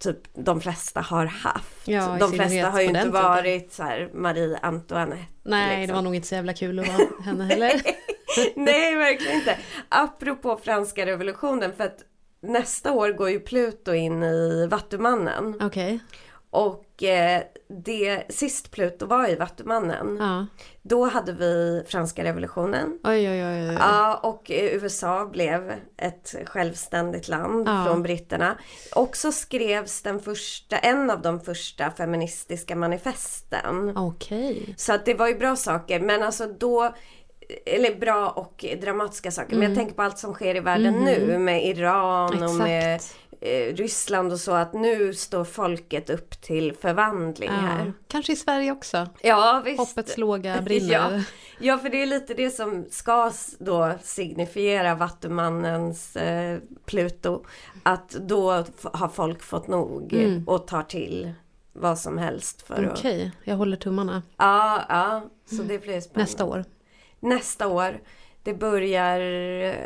typ de flesta har haft. Ja, de flesta har ju inte varit så här Marie Antoinette. Nej, liksom. det var nog inte så jävla kul att vara henne heller. Nej, verkligen inte. Apropå franska revolutionen, för att nästa år går ju Pluto in i Vattumannen. Okej. Okay. Och eh, det, sist Pluto var i Vattumannen, ja. då hade vi franska revolutionen. Oj, oj, oj. Ja, och USA blev ett självständigt land ja. från britterna. Också skrevs den första, en av de första feministiska manifesten. Okej. Okay. Så att det var ju bra saker, men alltså då eller bra och dramatiska saker. Mm. Men jag mm. tänker på allt som sker i världen mm. nu med Iran Exakt. och med eh, Ryssland och så att nu står folket upp till förvandling ja, här. Kanske i Sverige också. Ja visst. Hoppets låga brinner. ja. ja för det är lite det som ska då signifiera Vattumannens eh, Pluto. Att då har folk fått nog mm. och tar till vad som helst Okej, att... Okej, jag håller tummarna. Ja, ja. Så det blir spännande. Nästa år. Nästa år. Det börjar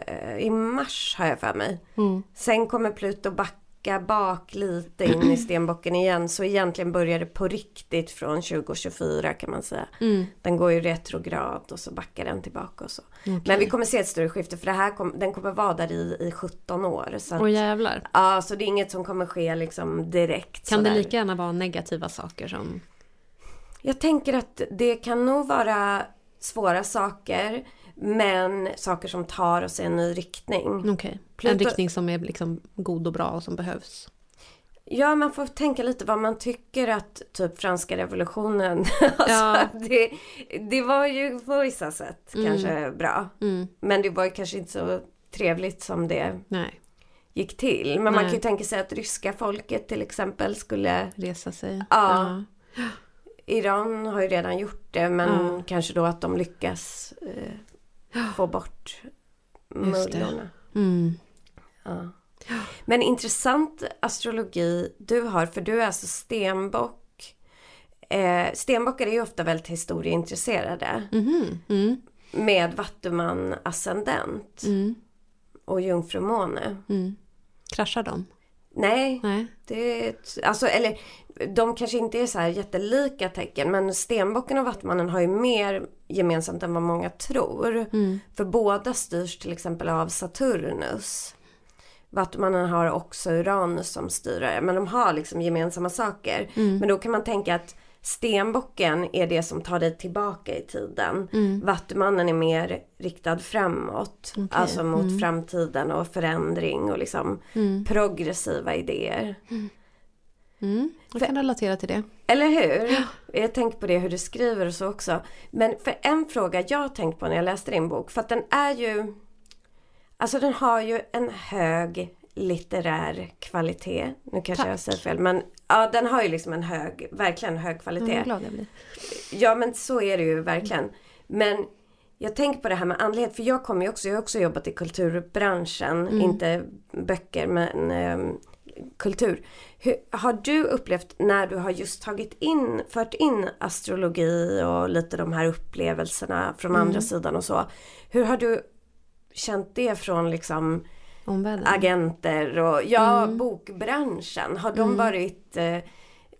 eh, i mars har jag för mig. Mm. Sen kommer Pluto backa bak lite in i stenbocken igen. Så egentligen börjar det på riktigt från 2024 kan man säga. Mm. Den går ju retrograd och så backar den tillbaka och så. Okay. Men vi kommer se ett större skifte för det här kom, den kommer vara där i, i 17 år. Åh oh, jävlar. Ja, så det är inget som kommer ske liksom direkt. Kan sådär. det lika gärna vara negativa saker som? Jag tänker att det kan nog vara svåra saker. Men saker som tar oss i en ny riktning. Okay. en riktning som är liksom god och bra och som behövs. Ja, man får tänka lite vad man tycker att typ franska revolutionen, alltså, ja. det, det var ju på vissa sätt mm. kanske bra. Mm. Men det var ju kanske inte så trevligt som det Nej. gick till. Men Nej. man kan ju tänka sig att ryska folket till exempel skulle resa sig. Ja. ja. Iran har ju redan gjort det men ja. kanske då att de lyckas eh, få bort mullorna. Mm. Ja. Men intressant astrologi du har, för du är alltså stenbock. Eh, stenbockar är ju ofta väldigt historieintresserade. Mm. Mm. Med vattuman ascendent. Mm. Och jungfrumåne. Mm. Kraschar de? Nej, Nej. Det, alltså, eller de kanske inte är så här jättelika tecken men stenbocken och vattmannen har ju mer gemensamt än vad många tror. Mm. För båda styrs till exempel av Saturnus. Vattmannen har också Uranus som styrare men de har liksom gemensamma saker. Mm. Men då kan man tänka att Stenbocken är det som tar dig tillbaka i tiden. Mm. Vattumannen är mer riktad framåt. Okay. Alltså mot mm. framtiden och förändring och liksom mm. progressiva idéer. Mm. mm. Jag kan relatera till det. Eller hur? Ja. Jag tänker på det hur du skriver och så också. Men för en fråga jag har tänkt på när jag läste din bok. För att den är ju... Alltså den har ju en hög litterär kvalitet. Nu kanske Tack. jag säger fel men ja den har ju liksom en hög, verkligen hög kvalitet. Jag glad jag blir. Ja men så är det ju verkligen. Men jag tänker på det här med andlighet för jag kommer ju också, jag har också jobbat i kulturbranschen, mm. inte böcker men eh, kultur. Hur, har du upplevt när du har just tagit in, fört in astrologi och lite de här upplevelserna från mm. andra sidan och så. Hur har du känt det från liksom Omvärlden. agenter och ja, mm. bokbranschen. Har de mm. varit eh,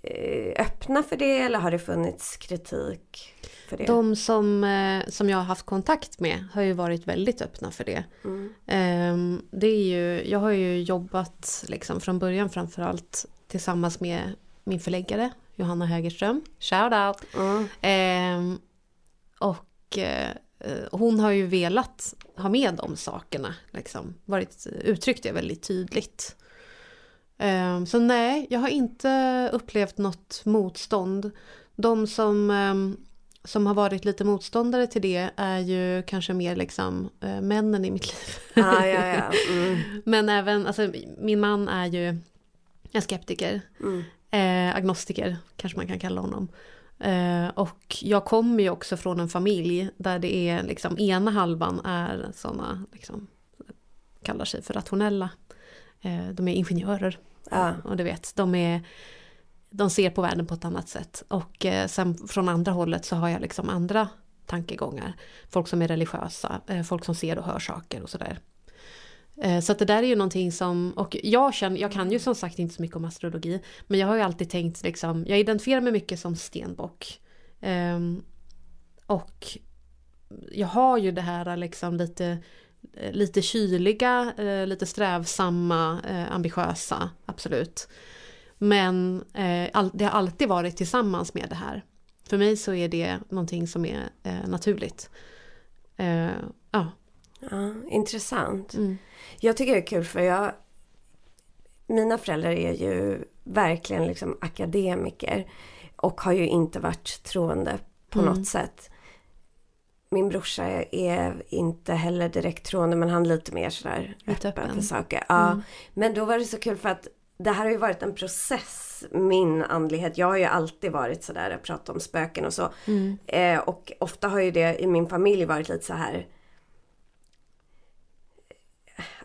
eh, öppna för det eller har det funnits kritik? För det? De som, eh, som jag har haft kontakt med har ju varit väldigt öppna för det. Mm. Eh, det är ju, jag har ju jobbat liksom från början framförallt tillsammans med min förläggare Johanna Hägerström. Shout out! Mm. Ehm, och Eh, hon har ju velat ha med de sakerna. Liksom. Varit, uttryckt det väldigt tydligt. Ehm, så nej, jag har inte upplevt något motstånd. De som, ehm, som har varit lite motståndare till det är ju kanske mer liksom eh, männen i mitt liv. Ah, ja, ja. Mm. Men även, alltså min man är ju en skeptiker. Mm. Eh, agnostiker kanske man kan kalla honom. Eh, och jag kommer ju också från en familj där det är liksom ena halvan är sådana, liksom, kallar sig för rationella. eh, de är ingenjörer. Ja. Och du vet, de är de ser på världen på ett annat sätt. Och eh, sen från andra hållet så har jag liksom andra tankegångar. Folk som är religiösa, folk som ser och hör saker och sådär. Eh, så att det där är ju någonting som, och jag känner, jag kan ju som sagt inte så mycket om astrologi, men jag har ju alltid tänkt liksom, jag identifierar mig mycket som stenbock. Ehm, och jag har ju det här liksom lite, eh, lite kyliga, eh, lite strävsamma, ambitiösa, absolut. Men det har alltid varit tillsammans med det här. För mig så är det någonting som är naturligt. Ja ja. Intressant. Mm. Jag tycker det är kul för jag Mina föräldrar är ju verkligen liksom akademiker. Och har ju inte varit troende på Mm. något sätt. Min brorsa är inte heller direkt troende men han är lite mer sådär Lite öppen, öppen. för saker. Ja. Mm. Men då var det så kul för att det här har ju varit en process, min andlighet. Jag har ju alltid varit sådär, att prata om spöken och så. Mm. Eh, och ofta har ju det i min familj varit lite så här.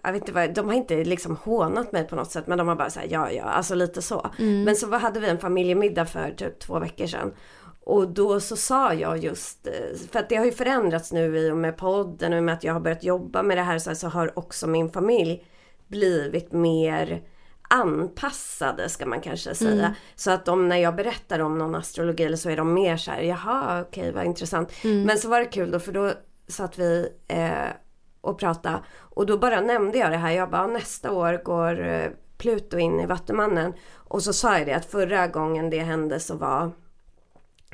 Jag vet inte vad, de har inte liksom hånat mig på något sätt men de har bara sagt ja ja, alltså lite så. Mm. Men så hade vi en familjemiddag för typ två veckor sedan. Och då så sa jag just, eh, för att det har ju förändrats nu i och med podden och i och med att jag har börjat jobba med det här så, så har också min familj blivit mer anpassade ska man kanske säga. Mm. Så att de, när jag berättar om någon astrologi eller så är de mer så här, jaha okej vad intressant. Mm. Men så var det kul då för då satt vi eh, och pratade och då bara nämnde jag det här. Jag bara nästa år går eh, Pluto in i Vattumannen. Och så sa jag det att förra gången det hände så var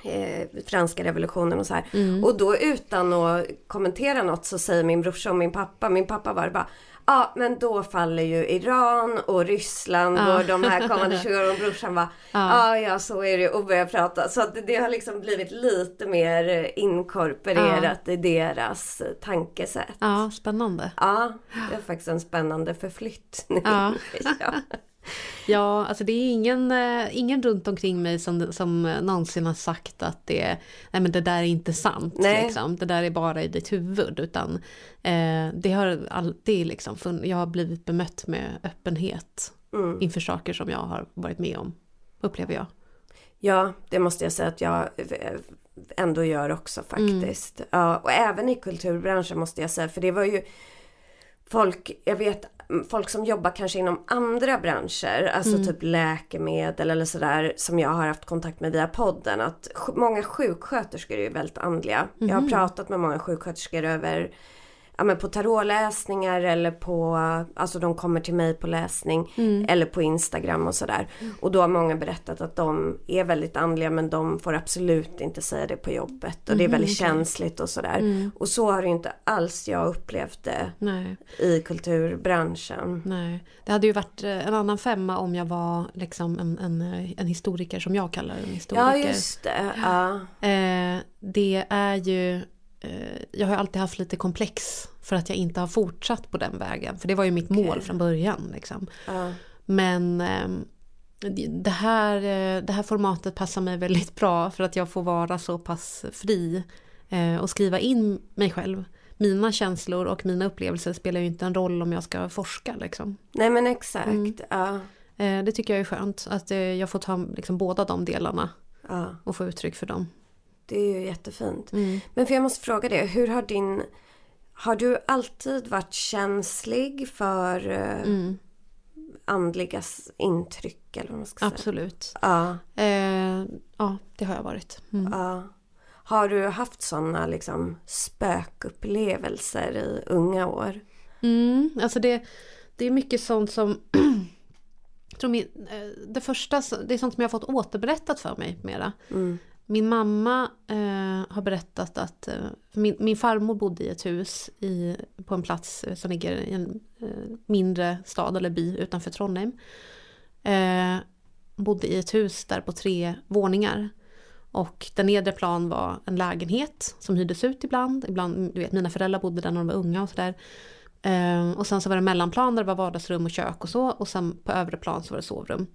eh, franska revolutionen och så här. Mm. Och då utan att kommentera något så säger min brorsa och min pappa, min pappa var bara Ja men då faller ju Iran och Ryssland Ja. och de här kommande 20 åren och brorsan bara Ja. Ja ja så är det och börjar prata. Så att det, har liksom blivit lite mer inkorporerat i deras tankesätt. Ja, spännande. Ja, det är faktiskt en spännande förflyttning. Ja. ja. Alltså det är ingen, eh, ingen runt omkring mig som, som någonsin har sagt att det, nej men det där är inte sant. Nej. Liksom. Det där är bara i ditt huvud. Utan eh, det har alltid liksom, jag har blivit bemött med öppenhet Mm. inför saker som jag har varit med om, upplever jag. Ja, det måste jag säga att jag eh, ändå gör också faktiskt. Ja, och även i kulturbranschen måste jag säga. För det var ju folk, jag vet mm, folk som jobbar kanske inom andra branscher, alltså typ läkemedel eller sådär som jag har haft kontakt med via podden. Att många sjuksköterskor är ju väldigt andliga. Jag har pratat med många sjuksköterskor över Ja men på tarotläsningar eller på, alltså de kommer till mig på läsning eller på Instagram och sådär. Och då har många berättat att de är väldigt andliga men de får absolut inte säga det på jobbet. Och det är väldigt känsligt och sådär. Och så har det inte alls jag upplevt det Nej, i kulturbranschen. nej. Det hade ju varit eh, en annan femma om jag var liksom en, en, eh, en historiker som jag kallar en historiker. Ja just det. Ja. Eh, det är ju, jag har alltid haft lite komplex för att jag inte har fortsatt på den vägen. För det var ju mitt mål Okej. från början. Liksom. Ja. Men ehm, det, här, eh, det här formatet passar mig väldigt bra för att jag får vara så pass fri eh, och skriva in mig själv. Mina känslor och mina upplevelser spelar ju inte en roll om jag ska forska. Liksom. Nej men exakt. Mm. Eh, det tycker jag är skönt att eh, jag får ta liksom, båda de delarna ja. och få uttryck för dem. Det är ju jättefint. Mm. Men för jag måste fråga det, hur har din... Har du alltid varit känslig för eh, Mm, andliga intryck eller vad man ska säga? absolut. Ja, Eh, ja, det har jag varit. Mm. ja. Har du haft sådana liksom spökupplevelser i unga år? Mm, alltså det, det är mycket sånt som... tror min, eh, det första, det är sånt som jag har fått återberättat för mig mera. Mm. Min mamma eh, har berättat att eh, min, min farmor bodde i ett hus i, på en plats som ligger i en eh, mindre stad eller by utanför Trondheim. Eh, bodde i ett hus där på tre våningar. Och den nedre plan var en lägenhet som hyrdes ut ibland. Ibland, du vet mina föräldrar bodde där när de var unga och sådär. Eh, och sen så var det mellanplan där det var vardagsrum och kök och så. Och sen på övre plan så var det sovrum.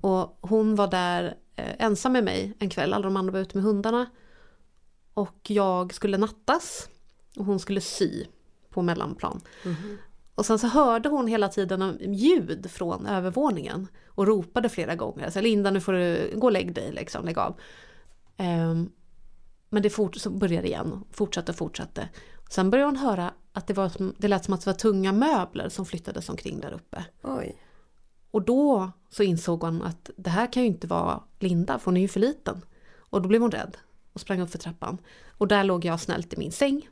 Och hon var där eh, ensam med mig en kväll, alla de andra var ute med hundarna. Och jag skulle nattas och hon skulle sy på mellanplan. Mhm. Och sen så hörde hon hela tiden ljud från övervåningen och ropade flera gånger. Så Linda nu får du gå och lägg dig, liksom, lägg av. Um, men det fort, så började igen, fortsatte och fortsatte. Sen började hon höra att det, var, det lät som att det var tunga möbler som flyttades omkring där uppe. Oj. Och då så insåg hon att det här kan ju inte vara Linda, för hon är ju för liten. Och då blev hon rädd och sprang upp för trappan. Och där låg jag snällt i min säng.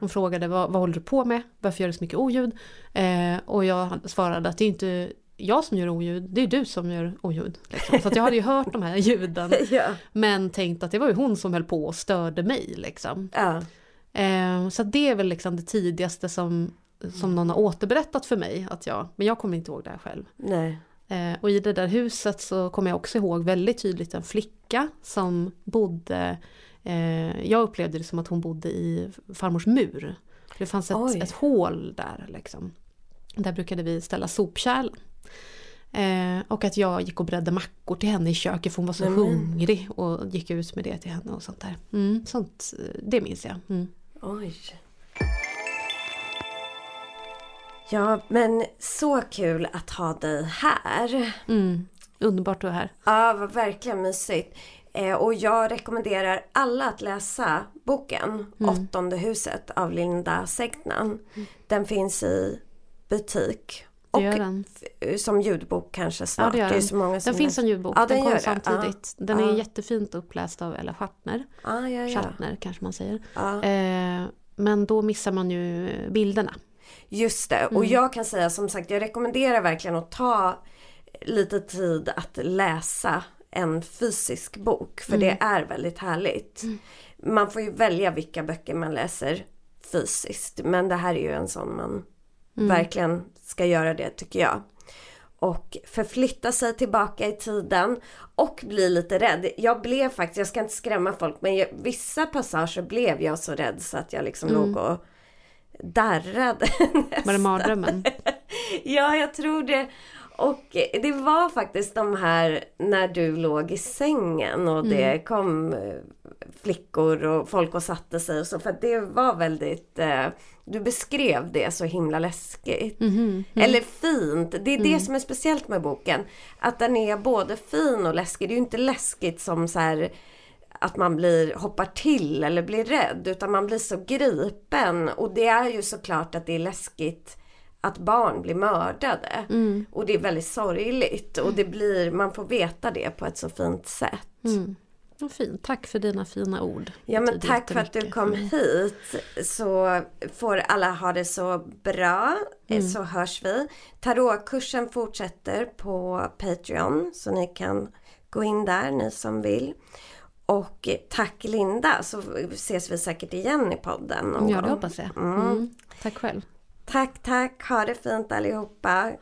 Hon frågade vad, vad håller du på med? Varför gör det så mycket oljud? Eh, och jag svarade att det är inte jag som gör oljud, det är du som gör oljud. Liksom. Så jag hade ju hört de här ljuden. ja. Men tänkt att det var ju hon som höll på och störde mig. Liksom. Ja. Eh, så det är väl liksom det tidigaste som, som någon har återberättat för mig. Att jag, men jag kommer inte ihåg det här själv. Nej. Eh, och i det där huset så kommer jag också ihåg väldigt tydligt en flicka som bodde eh, Jag upplevde det som att hon bodde i farmors mur. Det fanns ett, ett hål där liksom. Där brukade vi ställa sopkärlen. Eh, och att jag gick och bredde mackor till henne i köket för hon var så mm. hungrig och gick ut med det till henne och sånt där. Mm, sånt, det minns jag. Mm. Oj. Ja, men så kul att ha dig här. Mm. Underbart att vara här. Ja, vad verkligen mysigt. Eh, och jag rekommenderar alla att läsa boken mm. Åttonde huset av Linda Segnan. Mm. Den finns i butik. Och den. som ljudbok kanske snart. Ja, det, det är så många som den finns som ljudbok. Ja, den, den kom samtidigt. Ja. Den är ja. jättefint uppläst av Ella Schattner. Ja, ja, ja. Schattner kanske man säger. Eh, men då missar man ju bilderna. Just det. Mm. Och jag kan säga som sagt, jag rekommenderar verkligen att ta lite tid att läsa en fysisk bok. För mm. det är väldigt härligt. Mm. Man får ju välja vilka böcker man läser fysiskt. Men det här är ju en sån man mm. verkligen ska göra det tycker jag. Och förflytta sig tillbaka i tiden och bli lite rädd. Jag blev faktiskt, jag ska inte skrämma folk, men jag, vissa passager blev jag så rädd så att jag liksom mm. låg och darrade. Var det mardrömmen? ja, jag tror det. Och det var faktiskt de här när du låg i sängen och det mm. kom eh, flickor och folk och satte sig och så. För det var väldigt, eh, du beskrev det så himla läskigt. Mm, mm. Eller fint. Det är det mm. som är speciellt med boken. Att den är både fin och läskig. Det är ju inte läskigt som så här att man blir, hoppar till eller blir rädd. Utan man blir så gripen. Och det är ju såklart att det är läskigt att barn blir mördade. Mm. Och det är väldigt sorgligt. Och det blir, man får veta det på ett så fint sätt. Mm. Fint. Tack för dina fina ord. Ja men tack för att du kom mm. hit. Så får alla ha det så bra. Mm. Så hörs vi. Tarotkursen fortsätter på Patreon. Så ni kan gå in där ni som vill. Och tack Linda så ses vi säkert igen i podden. Ja det hoppas jag. Mm. mm. Tack själv. Tack tack. Ha det fint allihopa.